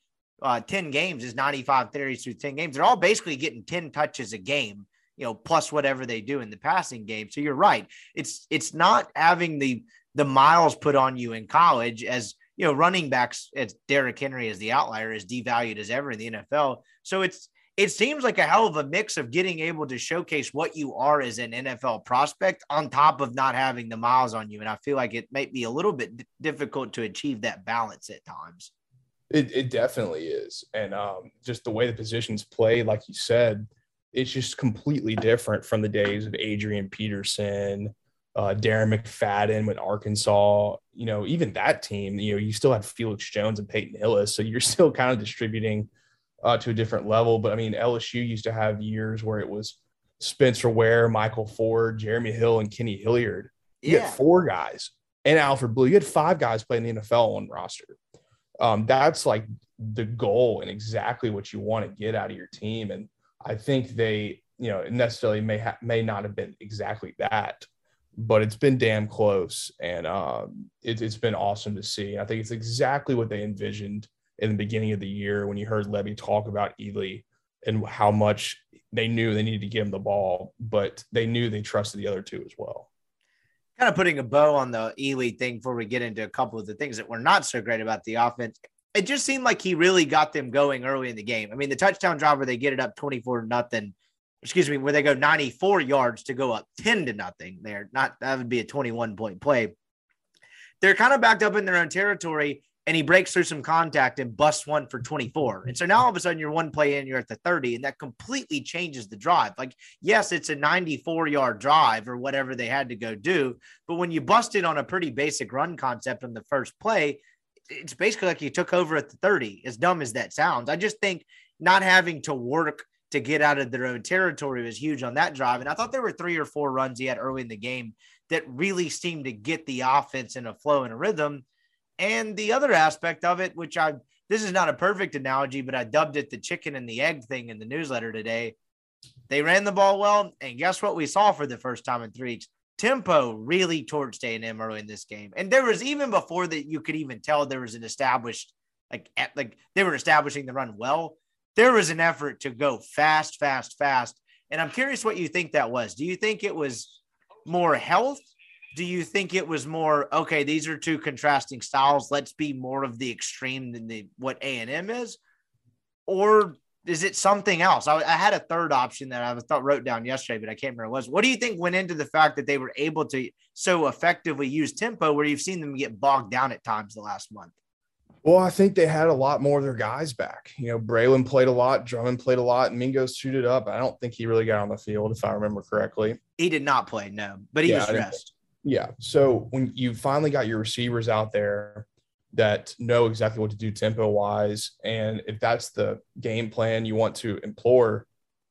uh, 10 games is 95 carries through 10 games. They're all basically getting 10 touches a game you know, plus whatever they do in the passing game. So you're right. It's it's not having the the miles put on you in college as you know, running backs as Derrick Henry as the outlier is devalued as ever in the NFL. So it's it seems like a hell of a mix of getting able to showcase what you are as an NFL prospect on top of not having the miles on you. And I feel like it might be a little bit d- difficult to achieve that balance at times. It, it definitely is. And um, just the way the positions play, like you said, it's just completely different from the days of Adrian Peterson, uh, Darren McFadden with Arkansas. You know, even that team, you know, you still had Felix Jones and Peyton Hillis. So you're still kind of distributing uh, to a different level. But I mean, LSU used to have years where it was Spencer Ware, Michael Ford, Jeremy Hill, and Kenny Hilliard. You yeah. had four guys and Alfred Blue. You had five guys playing the NFL on roster. Um, that's like the goal and exactly what you want to get out of your team. And I think they, you know, necessarily may ha- may not have been exactly that, but it's been damn close, and um, it, it's been awesome to see. I think it's exactly what they envisioned in the beginning of the year when you heard Lebby talk about Ealy and how much they knew they needed to give him the ball, but they knew they trusted the other two as well. Kind of putting a bow on the Ealy thing before we get into a couple of the things that were not so great about the offense it just seemed like he really got them going early in the game. I mean, the touchdown drive where they get it up 24 nothing, excuse me, where they go 94 yards to go up 10 to nothing there. Not that would be a 21 point play. They're kind of backed up in their own territory, and he breaks through some contact and busts one for 24. And so now all of a sudden you're one play in, you're at the 30, and that completely changes the drive. Like, yes, it's a 94 yard drive or whatever they had to go do, but when you bust it on a pretty basic run concept on the first play, it's basically like he took over at the 30, as dumb as that sounds. I just think not having to work to get out of their own territory was huge on that drive. And I thought there were three or four runs he had early in the game that really seemed to get the offense in a flow and a rhythm. And the other aspect of it, which I this is not a perfect analogy, but I dubbed it the chicken and the egg thing in the newsletter today. They ran the ball well, and guess what we saw for the first time in three weeks? Tempo really torched A&M early in this game. And there was even before that you could even tell there was an established like like they were establishing the run well. There was an effort to go fast, fast, fast. And I'm curious what you think that was. Do you think it was more health? Do you think it was more okay, these are two contrasting styles, let's be more of the extreme than the what A&M is? Or is it something else? I, I, had a third option that I thought wrote down yesterday, but I can't remember what it was. What do you think went into the fact that they were able to so effectively use tempo where you've seen them get bogged down at times the last month? Well, I think they had a lot more of their guys back. You know, Braylon played a lot, Drummond played a lot, and Mingo suited up. I don't think he really got on the field, if I remember correctly. He did not play, no, but he yeah, was dressed. Yeah. So when you finally got your receivers out there that know exactly what to do tempo wise, and if that's the game plan you want to implore,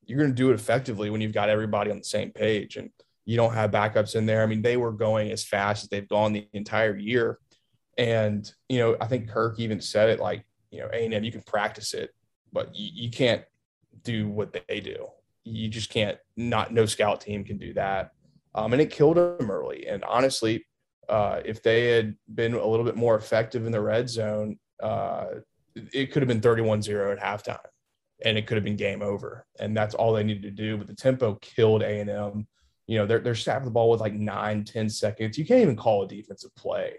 you're going to do it effectively when you've got everybody on the same page and you don't have backups in there. I mean, they were going as fast as they've gone the entire year. And, you know, I think Kirk even said it like, you know, A&M, you can practice it, but you, you can't do what they do. You just can't, not, no scout team can do that. Um, and it killed them early. And honestly, uh, if they had been a little bit more effective in the red zone, uh, it could have been 31 0 at halftime and it could have been game over. And that's all they needed to do. But the tempo killed A&M. You know, they're, they're snapping the ball with like nine, 10 seconds. You can't even call a defensive play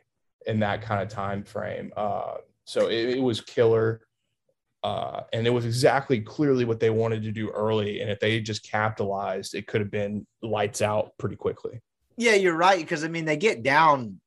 in that kind of time frame. Uh, so it, it, was killer. Uh, and it was exactly clearly what they wanted to do early. And if they just capitalized, it could have been lights out pretty quickly. Yeah, you're right. Because I mean, they get down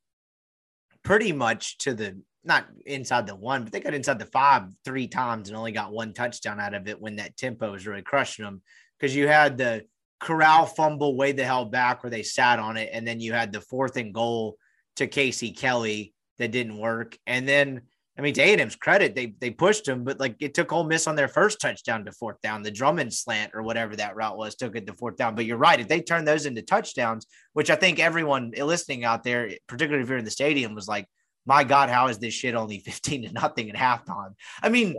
pretty much to the not inside the one, but they got inside the five three times and only got one touchdown out of it when that tempo was really crushing them. Because you had the Corral fumble way the hell back where they sat on it, and then you had the fourth and goal to Casey Kelly that didn't work. And then, I mean, to A&M's credit, they they pushed him, but like it took Ole Miss on their first touchdown to fourth down. The Drummond slant or whatever that route was took it to fourth down. But you're right, if they turn those into touchdowns, which I think everyone listening out there, particularly if you're in the stadium, was like my God, how is this shit only 15 to nothing at halftime? I mean,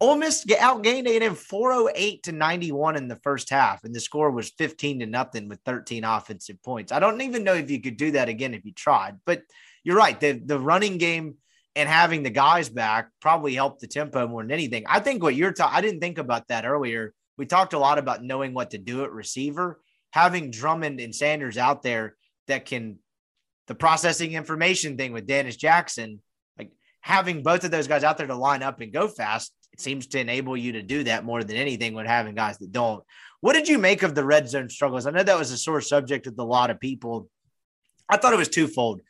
Ole Miss outgained A&M 408 to 91 in the first half, and the score was 15 to nothing with 13 offensive points. I don't even know if you could do that again if you tried, but you're right. The, the running game and having the guys back probably helped the tempo more than anything. I think what you're talking, I didn't think about that earlier. We talked a lot about knowing what to do at receiver, having Drummond and Sanders out there that can the processing information thing with DeSean Jackson, like having both of those guys out there to line up and go fast, it seems to enable you to do that more than anything when having guys that don't. What did you make of the red zone struggles? I know that was a sore subject with a lot of people. I thought it was twofold.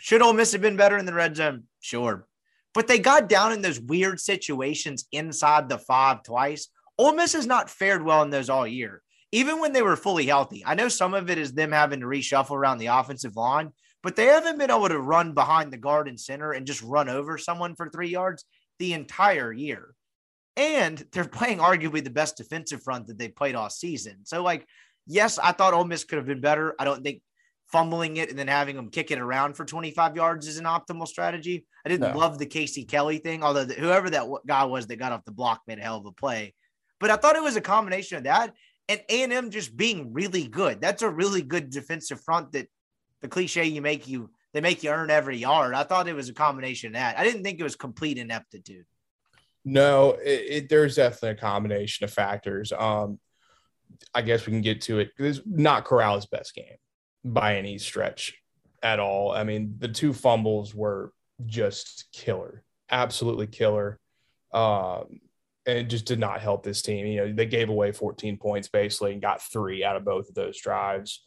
Should Ole Miss have been better in the red zone? Sure. But they got down in those weird situations inside the five twice. Ole Miss has not fared well in those all year even when they were fully healthy. I know some of it is them having to reshuffle around the offensive line, but they haven't been able to run behind the guard and center and just run over someone for three yards the entire year. And they're playing arguably the best defensive front that they played all season. So, like, yes, I thought Ole Miss could have been better. I don't think fumbling it and then having them kick it around for 25 yards is an optimal strategy. I didn't no. love the Casey Kelly thing, although the, whoever that guy was that got off the block made a hell of a play. But I thought it was a combination of that and A&M just being really good. That's a really good defensive front that the cliche you make you they make you earn every yard. I thought it was a combination of that. I didn't think it was complete ineptitude. No, it, it, there's definitely a combination of factors. Um, I guess we can get to it. It's not Corral's best game by any stretch at all. I mean, the two fumbles were just killer, absolutely killer. Um, and it just did not help this team. You know, they gave away 14 points basically and got three out of both of those drives.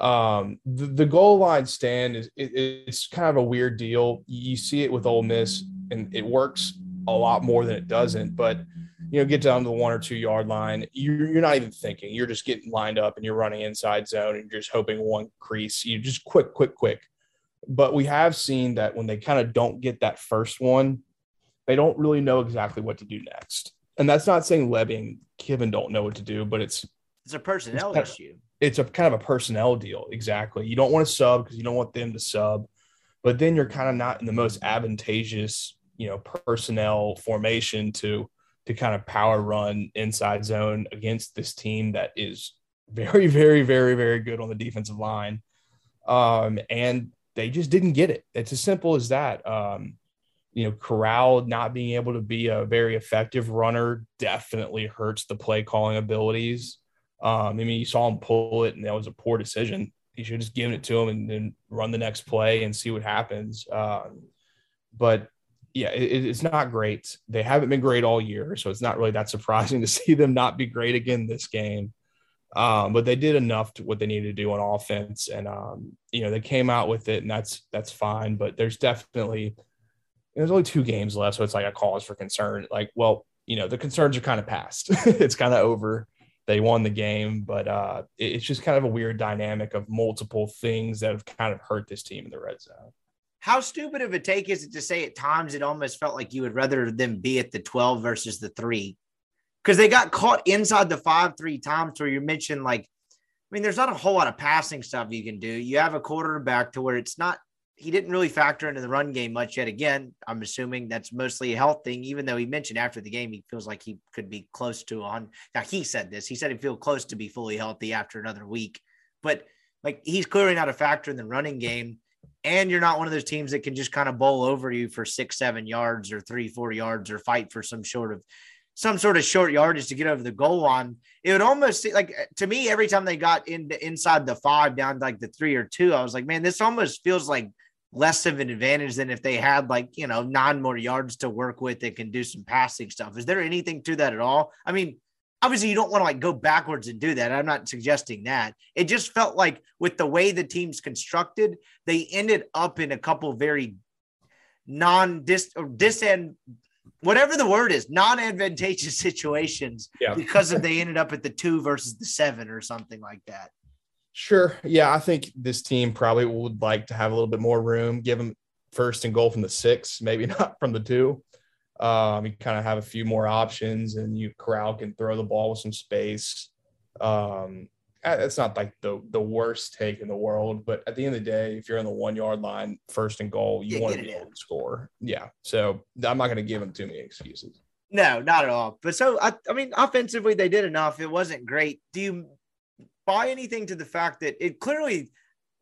Um, the, the goal line stand is it, it's kind of a weird deal. You see it with Ole Miss, and it works a lot more than it doesn't. But you know, get down to the one or two yard line, you're, you're not even thinking. You're just getting lined up and you're running inside zone and you're just hoping one crease. You just quick, quick, quick. But we have seen that when they kind of don't get that first one, they don't really know exactly what to do next. And that's not saying Lebby and Kiffin don't know what to do, but it's it's a personnel it's issue. Of, it's a kind of a personnel deal. Exactly. You don't want to sub because you don't want them to sub, but then you're kind of not in the most advantageous, you know, personnel formation to to kind of power run inside zone against this team that is very, very, very, very good on the defensive line. Um, and they just didn't get it. It's as simple as that. Um, you know, Corral not being able to be a very effective runner definitely hurts the play calling abilities. Um, I mean, you saw him pull it, and that was a poor decision. He should have just given it to him and then run the next play and see what happens. Um, but yeah, it, it's not great. They haven't been great all year, so it's not really that surprising to see them not be great again this game. Um, but they did enough to what they needed to do on offense, and um, you know they came out with it, and that's that's fine. But there's definitely there's only two games left, so it's like a cause for concern. Like, well, you know, the concerns are kind of past. it's kind of over. they won the game. But uh, it's just kind of a weird dynamic of multiple things that have kind of hurt this team in the red zone. How stupid of a take is it to say at times it almost felt like you would rather them be at the 12 versus the three? Because they got caught inside the five three times where you mentioned like, I mean, there's not a whole lot of passing stuff you can do. You have a quarterback to where it's not he didn't really factor into the run game much yet. Again, I'm assuming that's mostly a health thing, even though he mentioned after the game he feels like he could be close to on. Now he said this. He said he'd feel close to be fully healthy after another week, but like he's clearly not a factor in the running game. And you're not one of those teams that can just kind of bowl over you for six, seven yards or three, four yards or fight for some sort of some sort of short yardage to get over the goal line. It would almost like eh, to me every time they got into inside the five down like the three or two, I was like, man, this almost feels like less of an advantage than if they had like you know nine more yards to work with that can do some passing stuff. Is there anything to that at all? I mean, obviously you don't want to like go backwards and do that. I'm not suggesting that. It just felt like with the way the team's constructed, they ended up in a couple very non dis or dis and whatever the word is, non-advantageous situations yeah. because of they ended up at the two versus the seven or something like that. Sure. Yeah, I think this team probably would like to have a little bit more room, give them first and goal from the six, maybe not from the two. Um, you kind of have a few more options, and you Corral can throw the ball with some space. Um, it's not like the the worst take in the world, but at the end of the day, if you're on the one yard line, first and goal, you yeah, want to be able to score. Yeah. So I'm not going to give them too many excuses. No, not at all. But so I, I mean, offensively, they did enough. It wasn't great. Do you buy anything to the fact that it clearly,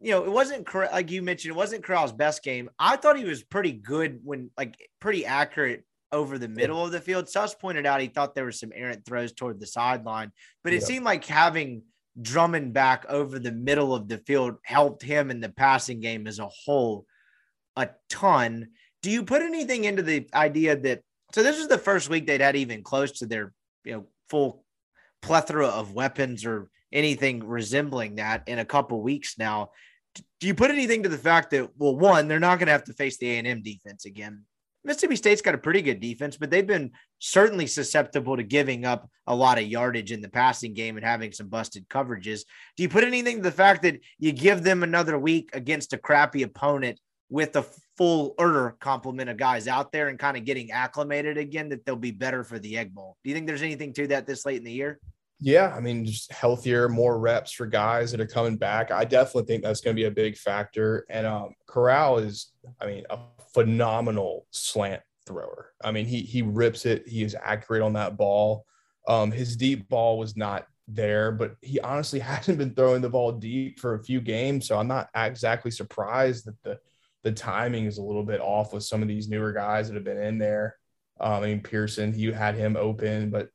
you know, it wasn't. Like you mentioned, it wasn't Corral's best game. I thought he was pretty good when, like, pretty accurate over the middle of the field. Suss pointed out he thought there were some errant throws toward the sideline, but it seemed like having Drummond back over the middle of the field helped him in the passing game as a whole a ton. Do you put anything into the idea that so this is the first week they'd had even close to their you know full plethora of weapons or anything resembling that in a couple weeks now. Do you put anything to the fact that well, one, they're not going to have to face the A and M defense again. Mississippi State's got a pretty good defense, but they've been certainly susceptible to giving up a lot of yardage in the passing game and having some busted coverages. Do you put anything to the fact that you give them another week against a crappy opponent with a full order complement of guys out there and kind of getting acclimated again that they'll be better for the Egg Bowl? Do you think there's anything to that this late in the year? Yeah, I mean, just healthier, more reps for guys that are coming back. I definitely think that's going to be a big factor. And um, Corral is, I mean, a phenomenal slant thrower. I mean, he he rips it. He is accurate on that ball. Um, his deep ball was not there, but he honestly hasn't been throwing the ball deep for a few games. So I'm not exactly surprised that the the timing is a little bit off with some of these newer guys that have been in there. Um, I mean, Pearson, you had him open, but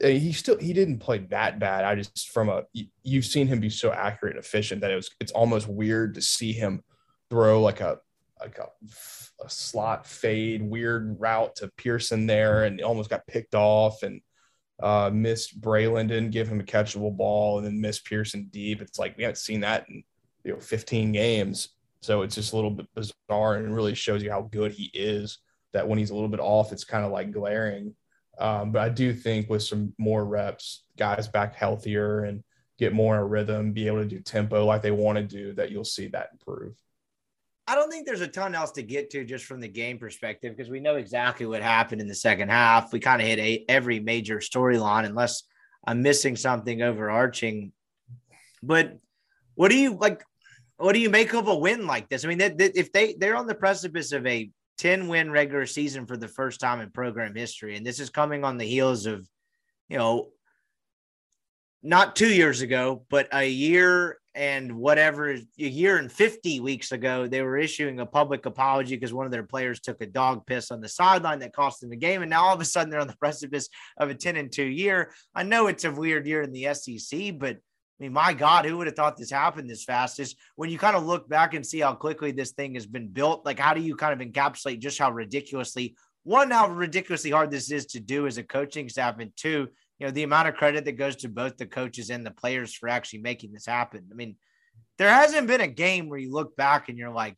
he still he didn't play that bad. I just from a you've seen him be so accurate and efficient that it was it's almost weird to see him throw like a like a, a slot fade weird route to Pearson there and almost got picked off and uh, missed Braylon didn't give him a catchable ball and then missed Pearson deep. It's like we haven't seen that in you know 15 games. So it's just a little bit bizarre and really shows you how good he is. That when he's a little bit off, it's kind of like glaring um, but I do think with some more reps, guys back healthier and get more in a rhythm, be able to do tempo like they want to do, that you'll see that improve. I don't think there's a ton else to get to just from the game perspective because we know exactly what happened in the second half. We kind of hit a, every major storyline, unless I'm missing something overarching. But what do you like? What do you make of a win like this? I mean, if they they're on the precipice of a 10 win regular season for the first time in program history. And this is coming on the heels of, you know, not two years ago, but a year and whatever, a year and 50 weeks ago, they were issuing a public apology because one of their players took a dog piss on the sideline that cost them the game. And now all of a sudden they're on the precipice of a 10 and 2 year. I know it's a weird year in the SEC, but I mean, my God, who would have thought this happened this fast? Is when you kind of look back and see how quickly this thing has been built. Like, how do you kind of encapsulate just how ridiculously one, how ridiculously hard this is to do as a coaching staff, and two, you know, the amount of credit that goes to both the coaches and the players for actually making this happen. I mean, there hasn't been a game where you look back and you're like,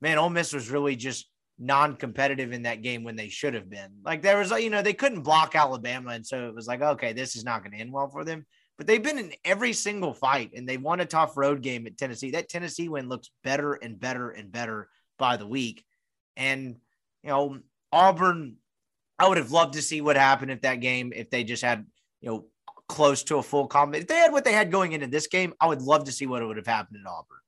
man, Ole Miss was really just non-competitive in that game when they should have been. Like there was, you know, they couldn't block Alabama, and so it was like, okay, this is not going to end well for them. But they've been in every single fight and they won a tough road game at Tennessee. That Tennessee win looks better and better and better by the week. And, you know, Auburn, I would have loved to see what happened if that game, if they just had, you know, close to a full combat. If they had what they had going into this game, I would love to see what it would have happened at Auburn.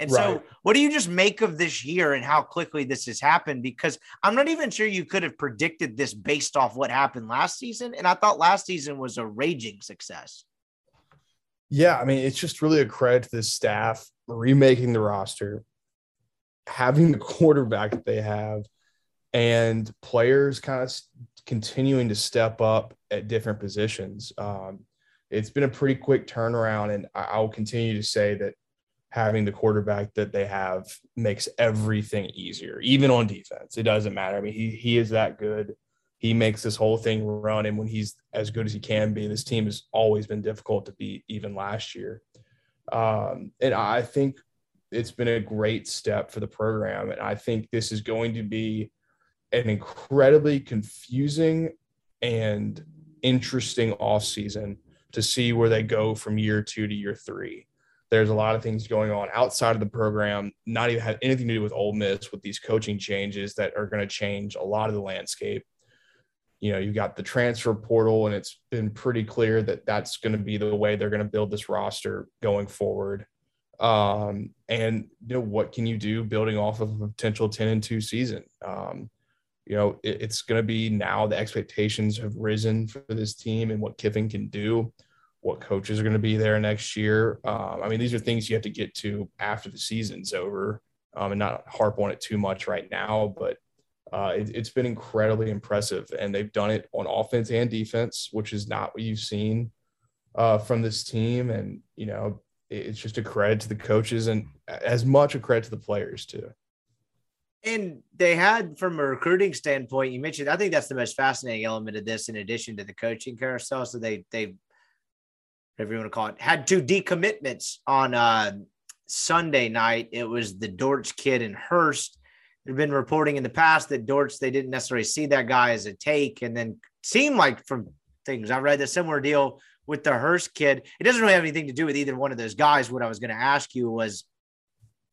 And right. so, what do you just make of this year and how quickly this has happened? Because I'm not even sure you could have predicted this based off what happened last season. And I thought last season was a raging success. Yeah, I mean, it's just really a credit to the staff remaking the roster, having the quarterback that they have, and players kind of continuing to step up at different positions. Um, it's been a pretty quick turnaround, and I, will continue to say that having the quarterback that they have makes everything easier, even on defense. It doesn't matter. I mean, he he is that good he makes this whole thing run. And when he's as good as he can be, this team has always been difficult to beat, even last year. Um, and I think it's been a great step for the program. And I think this is going to be an incredibly confusing and interesting offseason to see where they go from year two to year three. There's a lot of things going on outside of the program, not even have anything to do with Ole Miss with these coaching changes that are going to change a lot of the landscape you know, you've got the transfer portal, and it's been pretty clear that that's going to be the way they're going to build this roster going forward. Um, and you know, what can you do building off of a potential 10 and 2 season? Um, you know, it, it's going to be now the expectations have risen for this team and what Kiffin can do, what coaches are going to be there next year. Um, I mean, these are things you have to get to after the season's over um, and not harp on it too much right now. But uh, it, has been incredibly impressive, and they've done it on offense and defense, which is not what you've seen uh, from this team. And you know, it's just a credit to the coaches, and as much a credit to the players too. And they had, from a recruiting standpoint, you mentioned. I think that's the most fascinating element of this, in addition to the coaching carousel. So they they, whatever you want to call it, had two decommitments on uh, Sunday night. It was the Dortch kid in Hurst There've been reporting in the past that Dortch they didn't necessarily see that guy as a take, and then seemed like from things I read the similar deal with the Hearst kid. It doesn't really have anything to do with either one of those guys. What I was going to ask you was,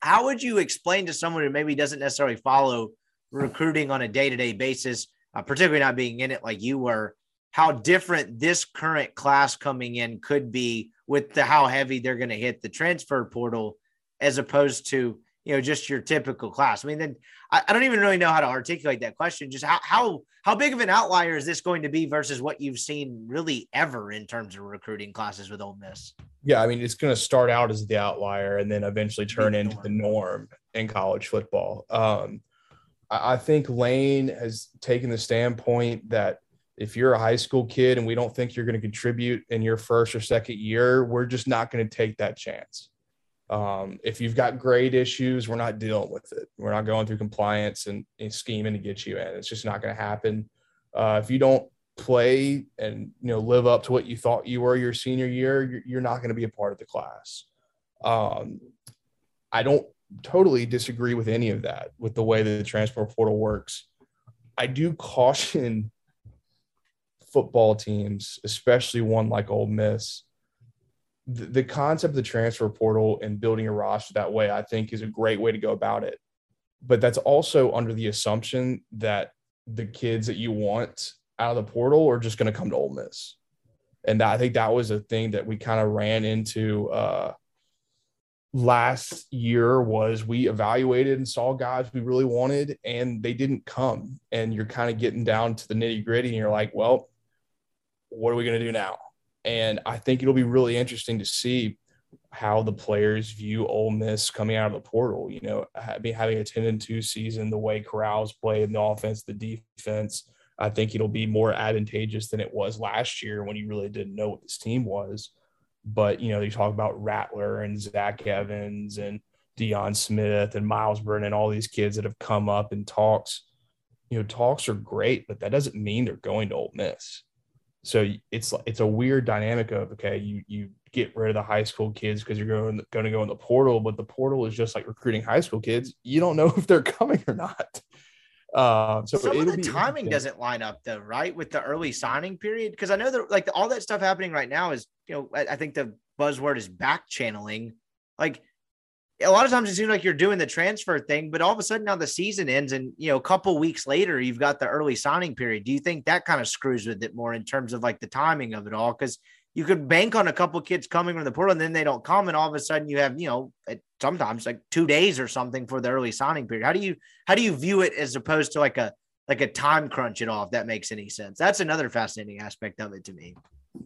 how would you explain to someone who maybe doesn't necessarily follow recruiting on a day to day basis, uh, particularly not being in it like you were, how different this current class coming in could be with the how heavy they're going to hit the transfer portal as opposed to you know, just your typical class. I mean, then I, I, don't even really know how to articulate that question. Just how how how big of an outlier is this going to be versus what you've seen really ever in terms of recruiting classes with Ole Miss? Yeah, I mean, it's going to start out as the outlier and then eventually turn the into the norm in college football. Um, I, I think Lane has taken the standpoint that if you're a high school kid and we don't think you're going to contribute in your first or second year, we're just not going to take that chance. Um, if you've got grade issues, we're not dealing with it. We're not going through compliance and, and scheming to get you in. It's just not going to happen. Uh, if you don't play and you know live up to what you thought you were your senior year, you're, you're not going to be a part of the class. Um, I don't totally disagree with any of that with the way that the transfer portal works. I do caution football teams, especially one like Ole Miss, the, concept of the transfer portal and building a roster that way, I think, is a great way to go about it. But that's also under the assumption that the kids that you want out of the portal are just going to come to Ole Miss. And I think that was a thing that we kind of ran into uh, last year was we evaluated and saw guys we really wanted and they didn't come. And you're kind of getting down to the nitty gritty and you're like, well, what are we going to do now? And I think it'll be really interesting to see how the players view Ole Miss coming out of the portal. You know, having a 10 and 2 season, the way Corral's played, in the offense, the defense, I think it'll be more advantageous than it was last year when you really didn't know what this team was. But, you know, you talk about Rattler and Zach Evans and Deion Smith and Myles Brennan and all these kids that have come up in talks. You know, talks are great, but that doesn't mean they're going to Ole Miss. So it's it's a weird dynamic of okay, you you get rid of the high school kids because you're going going to go in the portal, but the portal is just like recruiting high school kids. You don't know if they're coming or not. Uh, so some of the timing doesn't line up though, right? With the early signing period, because I know that like all that stuff happening right now is, you know, I, I think the buzzword is back channeling. Like a lot of times it seems like you're doing the transfer thing, but all of a sudden now the season ends, and you know, a couple weeks later you've got the early signing period. Do you think that kind of screws with it more in terms of like the timing of it all? Because you could bank on a couple kids coming from the portal, and then they don't come, and all of a sudden you have you know sometimes like two days or something for the early signing period. How do you how do you view it as opposed to like a like a time crunch at all? If that makes any sense, that's another fascinating aspect of it to me.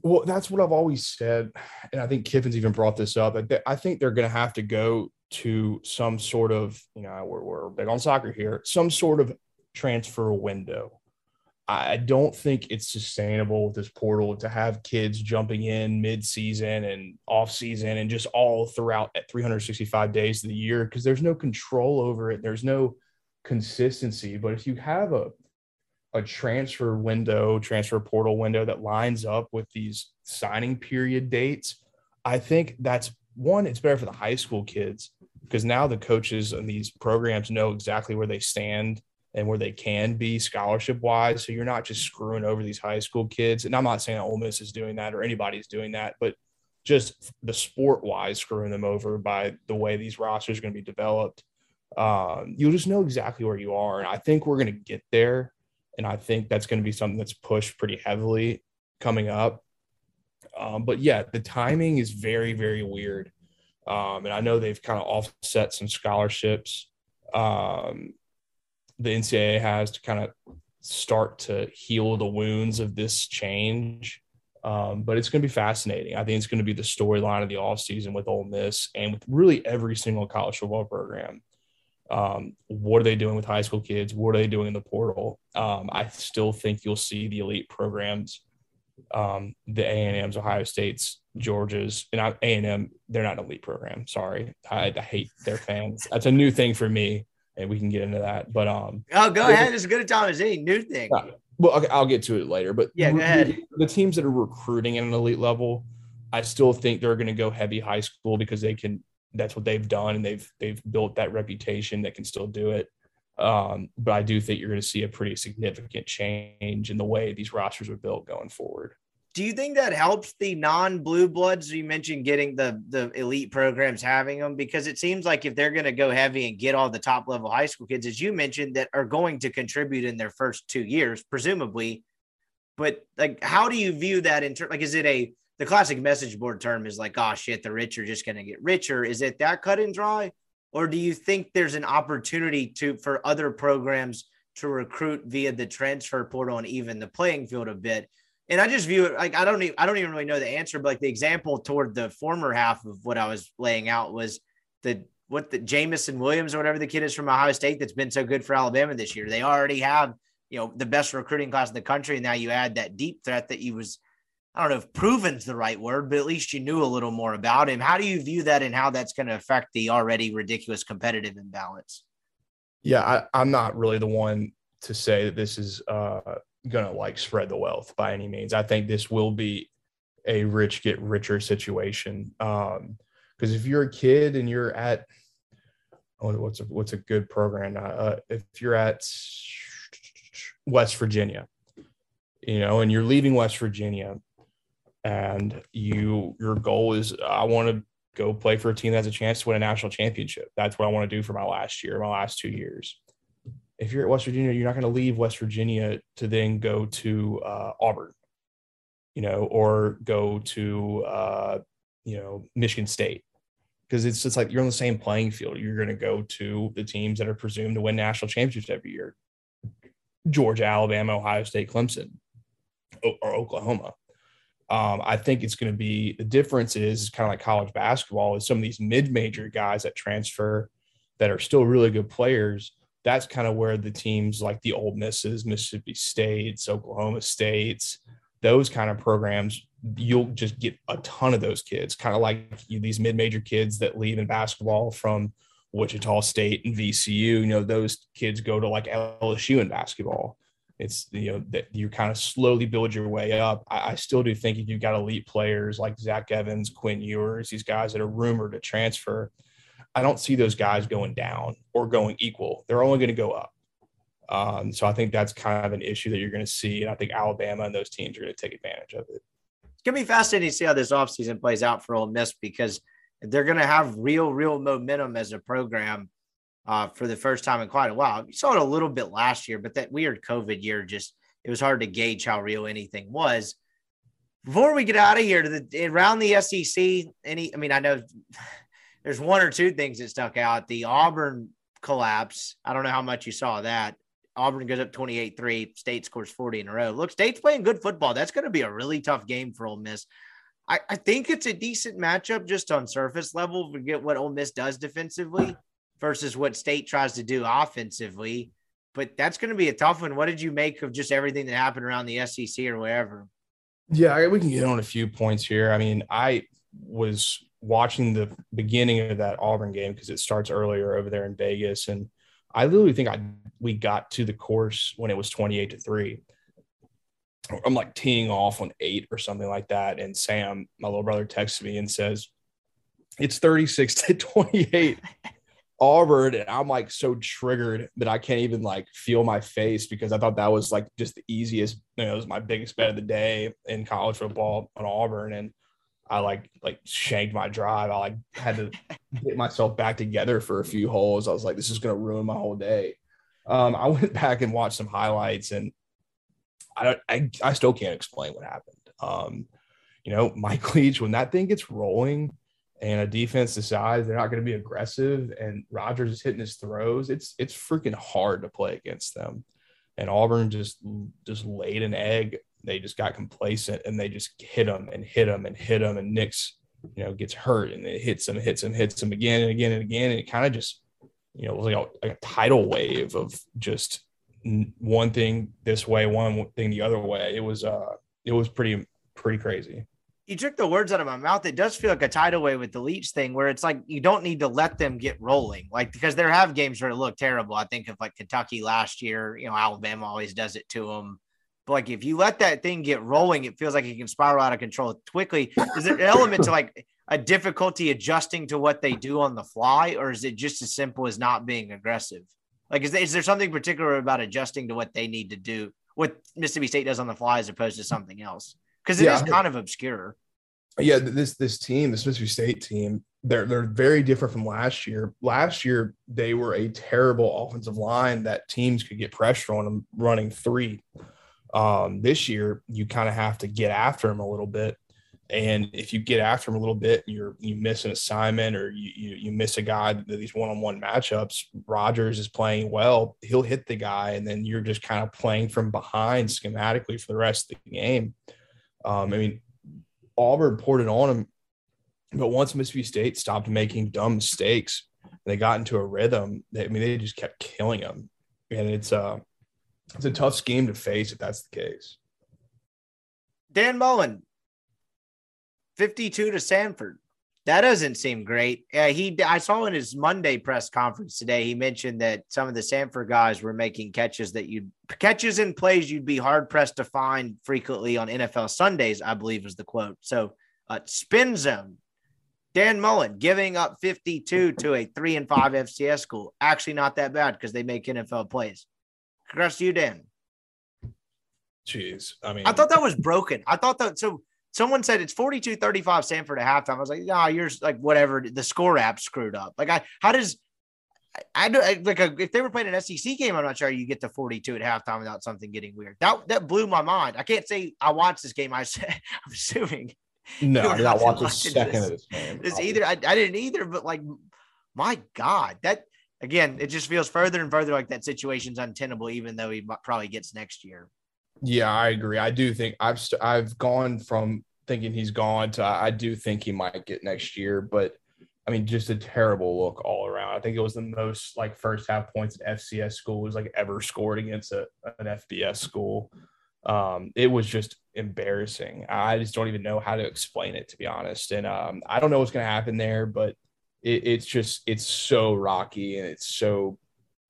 Well, that's what I've always said, and I think Kiffin's even brought this up. I think they're going to have to go to some sort of, you know, we're, we're big on soccer here, some sort of transfer window. I don't think it's sustainable with this portal to have kids jumping in mid-season and off-season and just all throughout at 365 days of the year because there's no control over it. There's no consistency. But if you have a a transfer window, transfer portal window that lines up with these signing period dates, I think that's one, it's better for the high school kids because now the coaches and these programs know exactly where they stand and where they can be scholarship wise. So you're not just screwing over these high school kids. And I'm not saying Ole Miss is doing that or anybody's doing that, but just the sport wise screwing them over by the way these rosters are going to be developed. Um, you'll just know exactly where you are. And I think we're going to get there. And I think that's going to be something that's pushed pretty heavily coming up. Um, but yeah, the timing is very, very weird. Um, and I know they've kind of offset some scholarships. Um, the NCAA has to kind of start to heal the wounds of this change. Um, but it's going to be fascinating. I think it's going to be the storyline of the offseason with Ole Miss and with really every single college football program. Um, what are they doing with high school kids? What are they doing in the portal? Um, I still think you'll see the elite programs um, the A and M's, Ohio State's, Georgia's, and A and M. They're not an elite program. Sorry, I, I, hate their fans. That's a new thing for me, and we can get into that. But um, oh, go ahead. It's as good a time as any new thing. Uh, well, okay, I'll get to it later. But yeah, go ahead. The teams that are recruiting at an elite level, I still think they're going to go heavy high school because they can. That's what they've done, and they've they've built that reputation that can still do it. Um, but I do think you're going to see a pretty significant change in the way these rosters are built going forward. Do you think that helps the non-blue bloods? You mentioned getting the the elite programs having them because it seems like if they're going to go heavy and get all the top level high school kids, as you mentioned, that are going to contribute in their first two years, presumably. But like, how do you view that in terms? Like, is it a the classic message board term is like, oh shit, the rich are just going to get richer. Is it that cut and dry? or do you think there's an opportunity to for other programs to recruit via the transfer portal and even the playing field a bit? And I just view it like I don't even I don't even really know the answer, but like the example toward the former half of what I was laying out was the what the Jameson Williams or whatever the kid is from Ohio State that's been so good for Alabama this year. They already have you know the best recruiting class in the country, and now you add that deep threat that he was I don't know if proven's the right word, but at least you knew a little more about him. How do you view that and how that's going to affect the already ridiculous competitive imbalance? Yeah, I, am not really the one to say that this is uh, going to like spread the wealth by any means. I think this will be a rich get richer situation. Um, because if you're a kid and you're at what's a, what's a good program? Uh, if you're at West Virginia, you know, and you're leaving West Virginia and you your goal is I want to go play for a team that has a chance to win a national championship. That's what I want to do for my last year, my last two years. If you're at West Virginia, you're not going to leave West Virginia to then go to uh, Auburn, you know, or go to uh, you know Michigan State because it's just like you're on the same playing field. You're going to go to the teams that are presumed to win national championships every year: Georgia, Alabama, Ohio State, Clemson, or Oklahoma um, I think it's going to be the difference is kind of like college basketball is some of these mid-major guys that transfer that are still really good players. That's kind of where the teams like the Ole Misses, Mississippi States, Oklahoma States, those kind of programs, you'll just get a ton of those kids, kind of like these mid-major kids that leave in basketball from Wichita State and VCU. You know, those kids go to like LSU in basketball it's you know that you kind of slowly build your way up. I, I, still do think if you've got elite players like Zach Evans, Quinn Ewers, these guys that are rumored to transfer, I don't see those guys going down or going equal. They're only going to go up. Um, so I think that's kind of an issue that you're going to see. And I think Alabama and those teams are going to take advantage of it. It's going to be fascinating to see how this offseason plays out for Ole Miss because they're going to have real, real momentum as a program uh, for the first time in quite a while. You saw it a little bit last year, but that weird COVID year just it was hard to gauge how real anything was. Before we get out of here to the around the SEC, any I mean, I know there's one or two things that stuck out. The Auburn collapse. I don't know how much you saw that. Auburn goes up 28 3. State scores 40 in a row. Look, State's playing good football. That's going to be a really tough game for Ole Miss. I, I think it's a decent matchup just on surface level. Forget what Ole Miss does defensively versus what State tries to do offensively. But that's going to be a tough one. What did you make of just everything that happened around the SEC or wherever? Yeah, we can get on a few points here. I mean, I was watching the beginning of that Auburn game because it starts earlier over there in Vegas, and I literally think I we got to the course when it was twenty eight to three. I'm like teeing off on eight or something like that, and Sam, my little brother, texts me and says, "It's thirty six to twenty eight. Auburn, and I'm like so triggered that I can't even like feel my face because I thought that was like just the easiest, you know, it was my biggest bet of the day in college football on Auburn. And I like like shanked my drive. I like had to get myself back together for a few holes. I was like, this is gonna ruin my whole day. Um, I went back and watched some highlights and I I, I still can't explain what happened. Um, you know, Mike Leach, when that thing gets rolling, and a defense decides they're not going to be aggressive and Rogers is hitting his throws, it's it's freaking hard to play against them. And Auburn just just laid an egg. They just got complacent and they just hit them and hit them and hit them. And Nix you know, gets hurt and it hits him, hits him, hits him again and again and again. And it kind of just, you know, it was like a, like a tidal wave of just one thing this way, one thing the other way. It was uh, it was pretty pretty crazy you took the words out of my mouth. It does feel like a tidal wave with the Leach thing, where it's like you don't need to let them get rolling, like because there have games where it look terrible. I think of like Kentucky last year. You know, Alabama always does it to them. But like if you let that thing get rolling, it feels like it can spiral out of control quickly. Is there an element to like a difficulty adjusting to what they do on the fly, or is it just as simple as not being aggressive? Like, is there, is there something particular about adjusting to what they need to do, what Mississippi State does on the fly, as opposed to something else? because it yeah, is kind of obscure. Yeah, this this team, the Mississippi State team, they're they're very different from last year. Last year, they were a terrible offensive line that teams could get pressure on them running three. Um, this year, you kind of have to get after them a little bit. And if you get after him a little bit, you're you miss an assignment or you you, you miss a guy that these one-on-one matchups. Rogers is playing well; he'll hit the guy, and then you're just kind of playing from behind schematically for the rest of the game. Um, I mean, Auburn poured it on him, but once Mississippi State stopped making dumb mistakes, they got into a rhythm. They, I mean, they just kept killing them, and it's uh, it's a tough scheme to face if that's the case. Dan Mullen, fifty-two to Samford. That doesn't seem great. Yeah, he. I saw in his Monday press conference today. He mentioned that some of the Samford guys were making catches that you catches and plays you'd be hard pressed to find frequently on NFL Sundays. I believe was the quote. So, uh, spin zone. Dan Mullen giving up 52 to a three and five FCS school. Actually, not that bad because they make NFL plays. Congrats to you, Dan. Jeez, I mean, I thought that was broken. I thought that so someone said it's 42 35 Samford at halftime. I was like, nah, you're like whatever. The score app screwed up. Like, I, how does, I, do like a, if they were playing an SEC game, I'm not sure you get to 42 at halftime without something getting weird. That that blew my mind. I can't say I watched this game. I I'm assuming. No, I did not watch a second this. of this game. This oh. either I, I didn't either, but like, my God, that again, it just feels further and further like that situation's untenable, even though he probably gets next year. Yeah, I agree. I do think I've st- I've gone from thinking he's gone to I do think he might get next year, but I mean, just a terrible look all around. I think it was the most like first half points an FCS school was like ever scored against a, an FBS school. Um, it was just embarrassing. I just don't even know how to explain it to be honest. And um, I don't know what's going to happen there, but it, it's just it's so rocky and it's so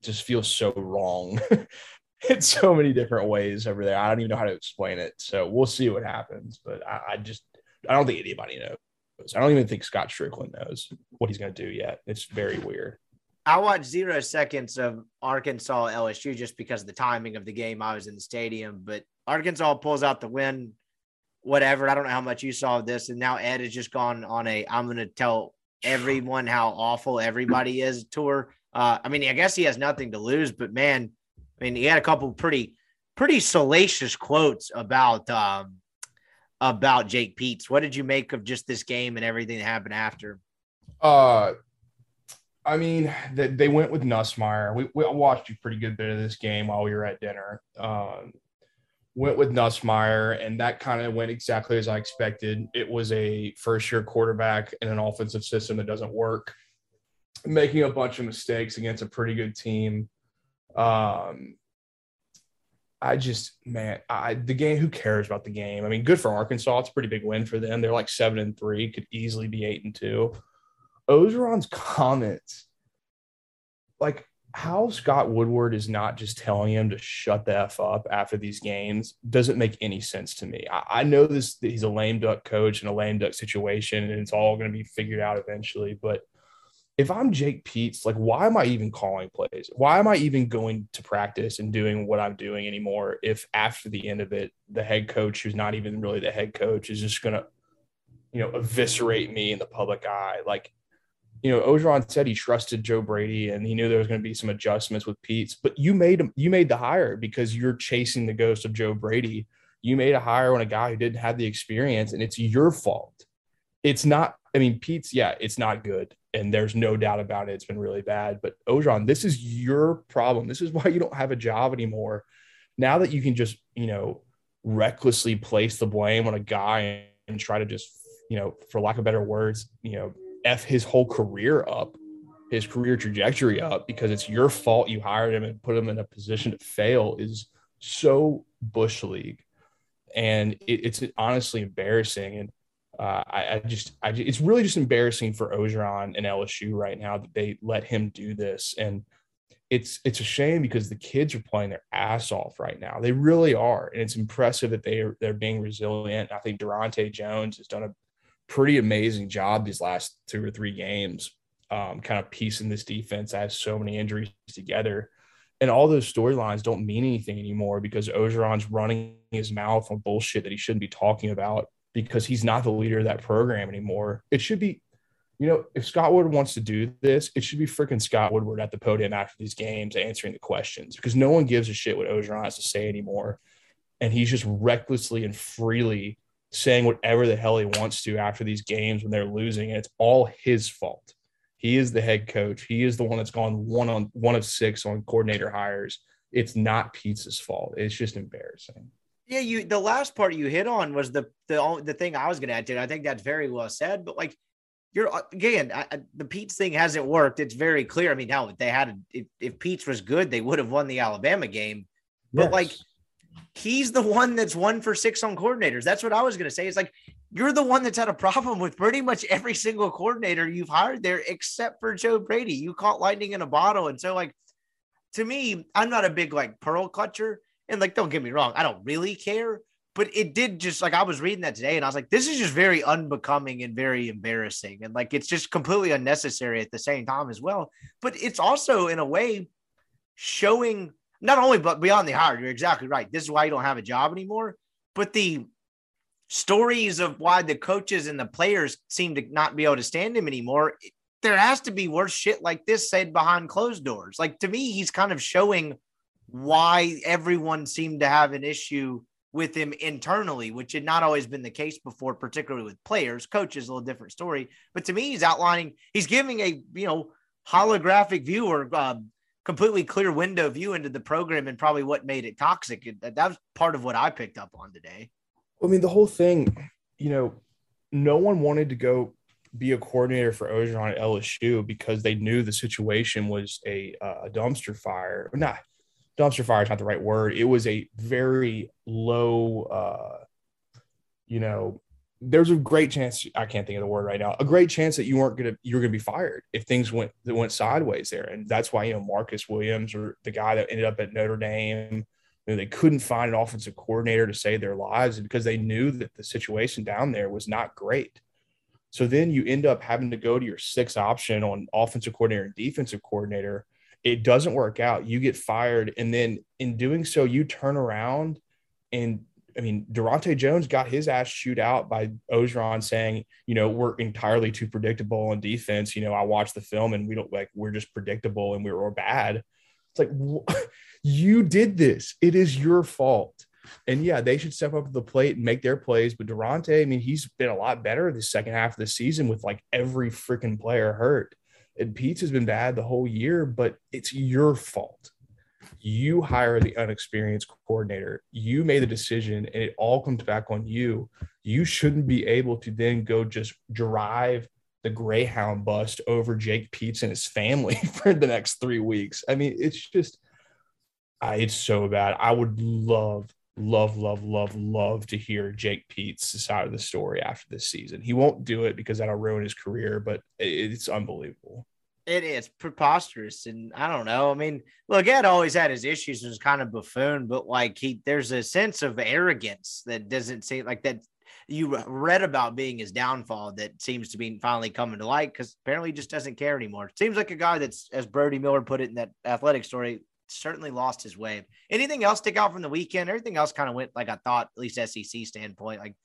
just feels so wrong in so many different ways over there. I don't even know how to explain it. So we'll see what happens. But I, I just I don't think anybody knows. I don't even think Scott Stricklin knows what he's going to do yet. It's very weird. I watched zero seconds of Arkansas LSU just because of the timing of the game. I was in the stadium, but Arkansas pulls out the win. Whatever. I don't know how much you saw of this, and now Ed has just gone on a. I'm going to tell everyone how awful everybody is tour. Uh, I mean, I guess he has nothing to lose, but man, I mean, he had a couple pretty pretty salacious quotes about um, about Jake Peetz. What did you make of just this game and everything that happened after? Uh, I mean, they, they went with Nussmeier. We, we watched you pretty good bit of this game while we were at dinner. Um, went with Nussmeier, and that kind of went exactly as I expected. It was a first year quarterback in an offensive system that doesn't work, making a bunch of mistakes against a pretty good team. Um, I just, man, I the game. Who cares about the game? I mean, good for Arkansas. It's a pretty big win for them. They're like seven and three, could easily be eight and two. Orgeron's comments, like how Scott Woodward is not just telling him to shut the f up after these games doesn't make any sense to me. I, I know this that he's a lame duck coach in a lame duck situation, and it's all going to be figured out eventually. But if I'm Jake Peetz, like, why am I even calling plays? Why am I even going to practice and doing what I'm doing anymore? If after the end of it, the head coach, who's not even really the head coach, is just going to, you know, eviscerate me in the public eye, like you know, Orgeron said he trusted Joe Brady and he knew there was going to be some adjustments with Peetz, but you made you made the hire because you're chasing the ghost of Joe Brady. You made a hire on a guy who didn't have the experience, and it's your fault. It's not, I mean, Peetz, yeah, it's not good. And there's no doubt about it. It's been really bad. But Orgeron, this is your problem. This is why you don't have a job anymore. Now that you can just, you know, recklessly place the blame on a guy and try to just, you know, for lack of better words, you know, f his whole career up, his career trajectory up because it's your fault you hired him and put him in a position to fail is so bush league, and it, it's honestly embarrassing. And uh, I, I, just, I, it's really just embarrassing for Orgeron and LSU right now that they let him do this. And it's, it's a shame because the kids are playing their ass off right now. They really are, and it's impressive that they are they're being resilient. I think Daronte Jones has done a pretty amazing job these last two or three games, um, kind of piecing this defense has so many injuries together. And all those storylines don't mean anything anymore because Orgeron's running his mouth on bullshit that he shouldn't be talking about because he's not the leader of that program anymore. It should be, you know, if Scott Woodward wants to do this, it should be freaking Scott Woodward at the podium after these games answering the questions because no one gives a shit what Orgeron has to say anymore. And he's just recklessly and freely saying whatever the hell he wants to after these games when they're losing. And it's all his fault. He is the head coach. He is the one that's gone one on one of six on coordinator hires. It's not Peetz's fault. It's just embarrassing. Yeah, you the last part you hit on was the the the thing I was going to add to. It. I think that's very well said. But like you're again, I, the Peetz thing hasn't worked. It's very clear. I mean, how they had if, if Peetz was good, they would have won the Alabama game. But yes. like he's the one that's one for six on coordinators. That's what I was going to say. It's like you're the one that's had a problem with pretty much every single coordinator you've hired there, except for Joe Brady. You caught lightning in a bottle. And so, like, to me, I'm not a big like pearl clutcher. And like, don't get me wrong, I don't really care. But it did just like I was reading that today and I was like, this is just very unbecoming and very embarrassing. And like, it's just completely unnecessary at the same time as well. But it's also, in a way, showing not only but beyond the hire, you're exactly right. This is why you don't have a job anymore. But the stories of why the coaches and the players seem to not be able to stand him anymore, there has to be worse shit like this said behind closed doors. Like to me, he's kind of showing why everyone seemed to have an issue with him internally, which had not always been the case before, particularly with players. Coaches, a little different story. But to me, he's outlining, he's giving a, you know, holographic view or uh, completely clear window view into the program and probably what made it toxic. That, was part of what I picked up on today. I mean, the whole thing, you know, no one wanted to go be a coordinator for Orgeron at LSU because they knew the situation was a, a dumpster fire. Not dumpster fire is not the right word. It was a very low, uh, you know, there's a great chance I can't think of the word right now. A great chance that you weren't gonna you're gonna be fired if things went that went sideways there, and that's why you know Marcus Williams or the guy that ended up at Notre Dame, you know, they couldn't find an offensive coordinator to save their lives because they knew that the situation down there was not great. So then you end up having to go to your sixth option on offensive coordinator and defensive coordinator. It doesn't work out. You get fired. And then in doing so, you turn around and I mean, Daronte Jones got his ass chewed out by Orgeron saying, you know, we're entirely too predictable on defense. You know, I watched the film and we don't like, we're just predictable and we were bad. It's like, you did this. It is your fault. And yeah, they should step up to the plate and make their plays. But Daronte, I mean, he's been a lot better the second half of the season with like every freaking player hurt. And Peetz has been bad the whole year, but it's your fault you hire the unexperienced coordinator. You made the decision and it all comes back on you. You shouldn't be able to then go just drive the greyhound bust over jake peetz and his family for the next three weeks. I mean it's just I, it's so bad. I would love love love love love to hear jake peetz side of the story after this season. He won't do it because that'll ruin his career but it's unbelievable it is preposterous, and I don't know. I mean, look, Ed always had his issues, and was kind of buffoon, but like he, there's a sense of arrogance that doesn't seem like that. You read about being his downfall that seems to be finally coming to light because apparently he just doesn't care anymore. Seems like a guy that's, as Brody Miller put it in that athletic story, certainly lost his way. Anything else stick out from the weekend? Everything else kind of went like I thought, at least SEC standpoint. Like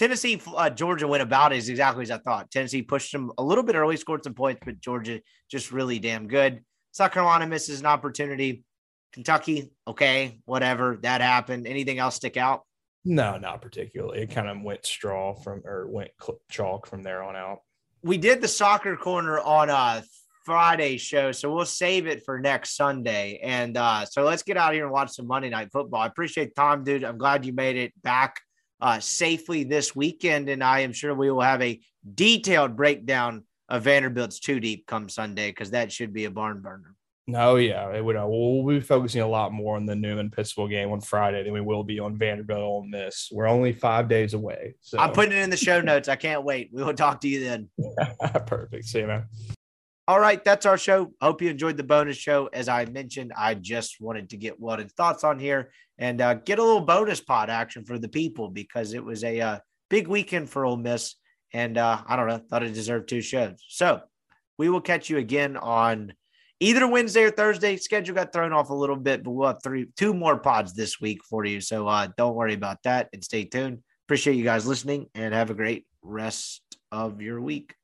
Tennessee, uh, Georgia went about is exactly as I thought. Tennessee pushed them a little bit early, scored some points, but Georgia just really damn good. South Carolina misses an opportunity. Kentucky, okay, whatever. That happened. Anything else stick out? No, not particularly. It kind of went straw from or went chalk from there on out. We did the soccer corner on a Friday show, so we'll save it for next Sunday. And uh, so let's get out here and watch some Monday night football. I appreciate Tom, dude. I'm glad you made it back uh, safely this weekend. And I am sure we will have a detailed breakdown of Vanderbilt's two deep come Sunday because that should be a barn burner. No, yeah, it would. Uh, we'll be focusing a lot more on the Newman Pittsville game on Friday than we will be on Vanderbilt on this. We're only five days away. So I'm putting it in the show notes. I can't wait. We will talk to you then. Perfect. See you, man. All right, that's our show. Hope you enjoyed the bonus show. As I mentioned, I just wanted to get Weldon's thoughts on here and uh, get a little bonus pod action for the people because it was a uh, big weekend for Ole Miss, and uh, I don't know, thought it deserved two shows. So we will catch you again on either Wednesday or Thursday. Schedule got thrown off a little bit, but we'll have three, two more pods this week for you. So uh, don't worry about that and stay tuned. Appreciate you guys listening and have a great rest of your week.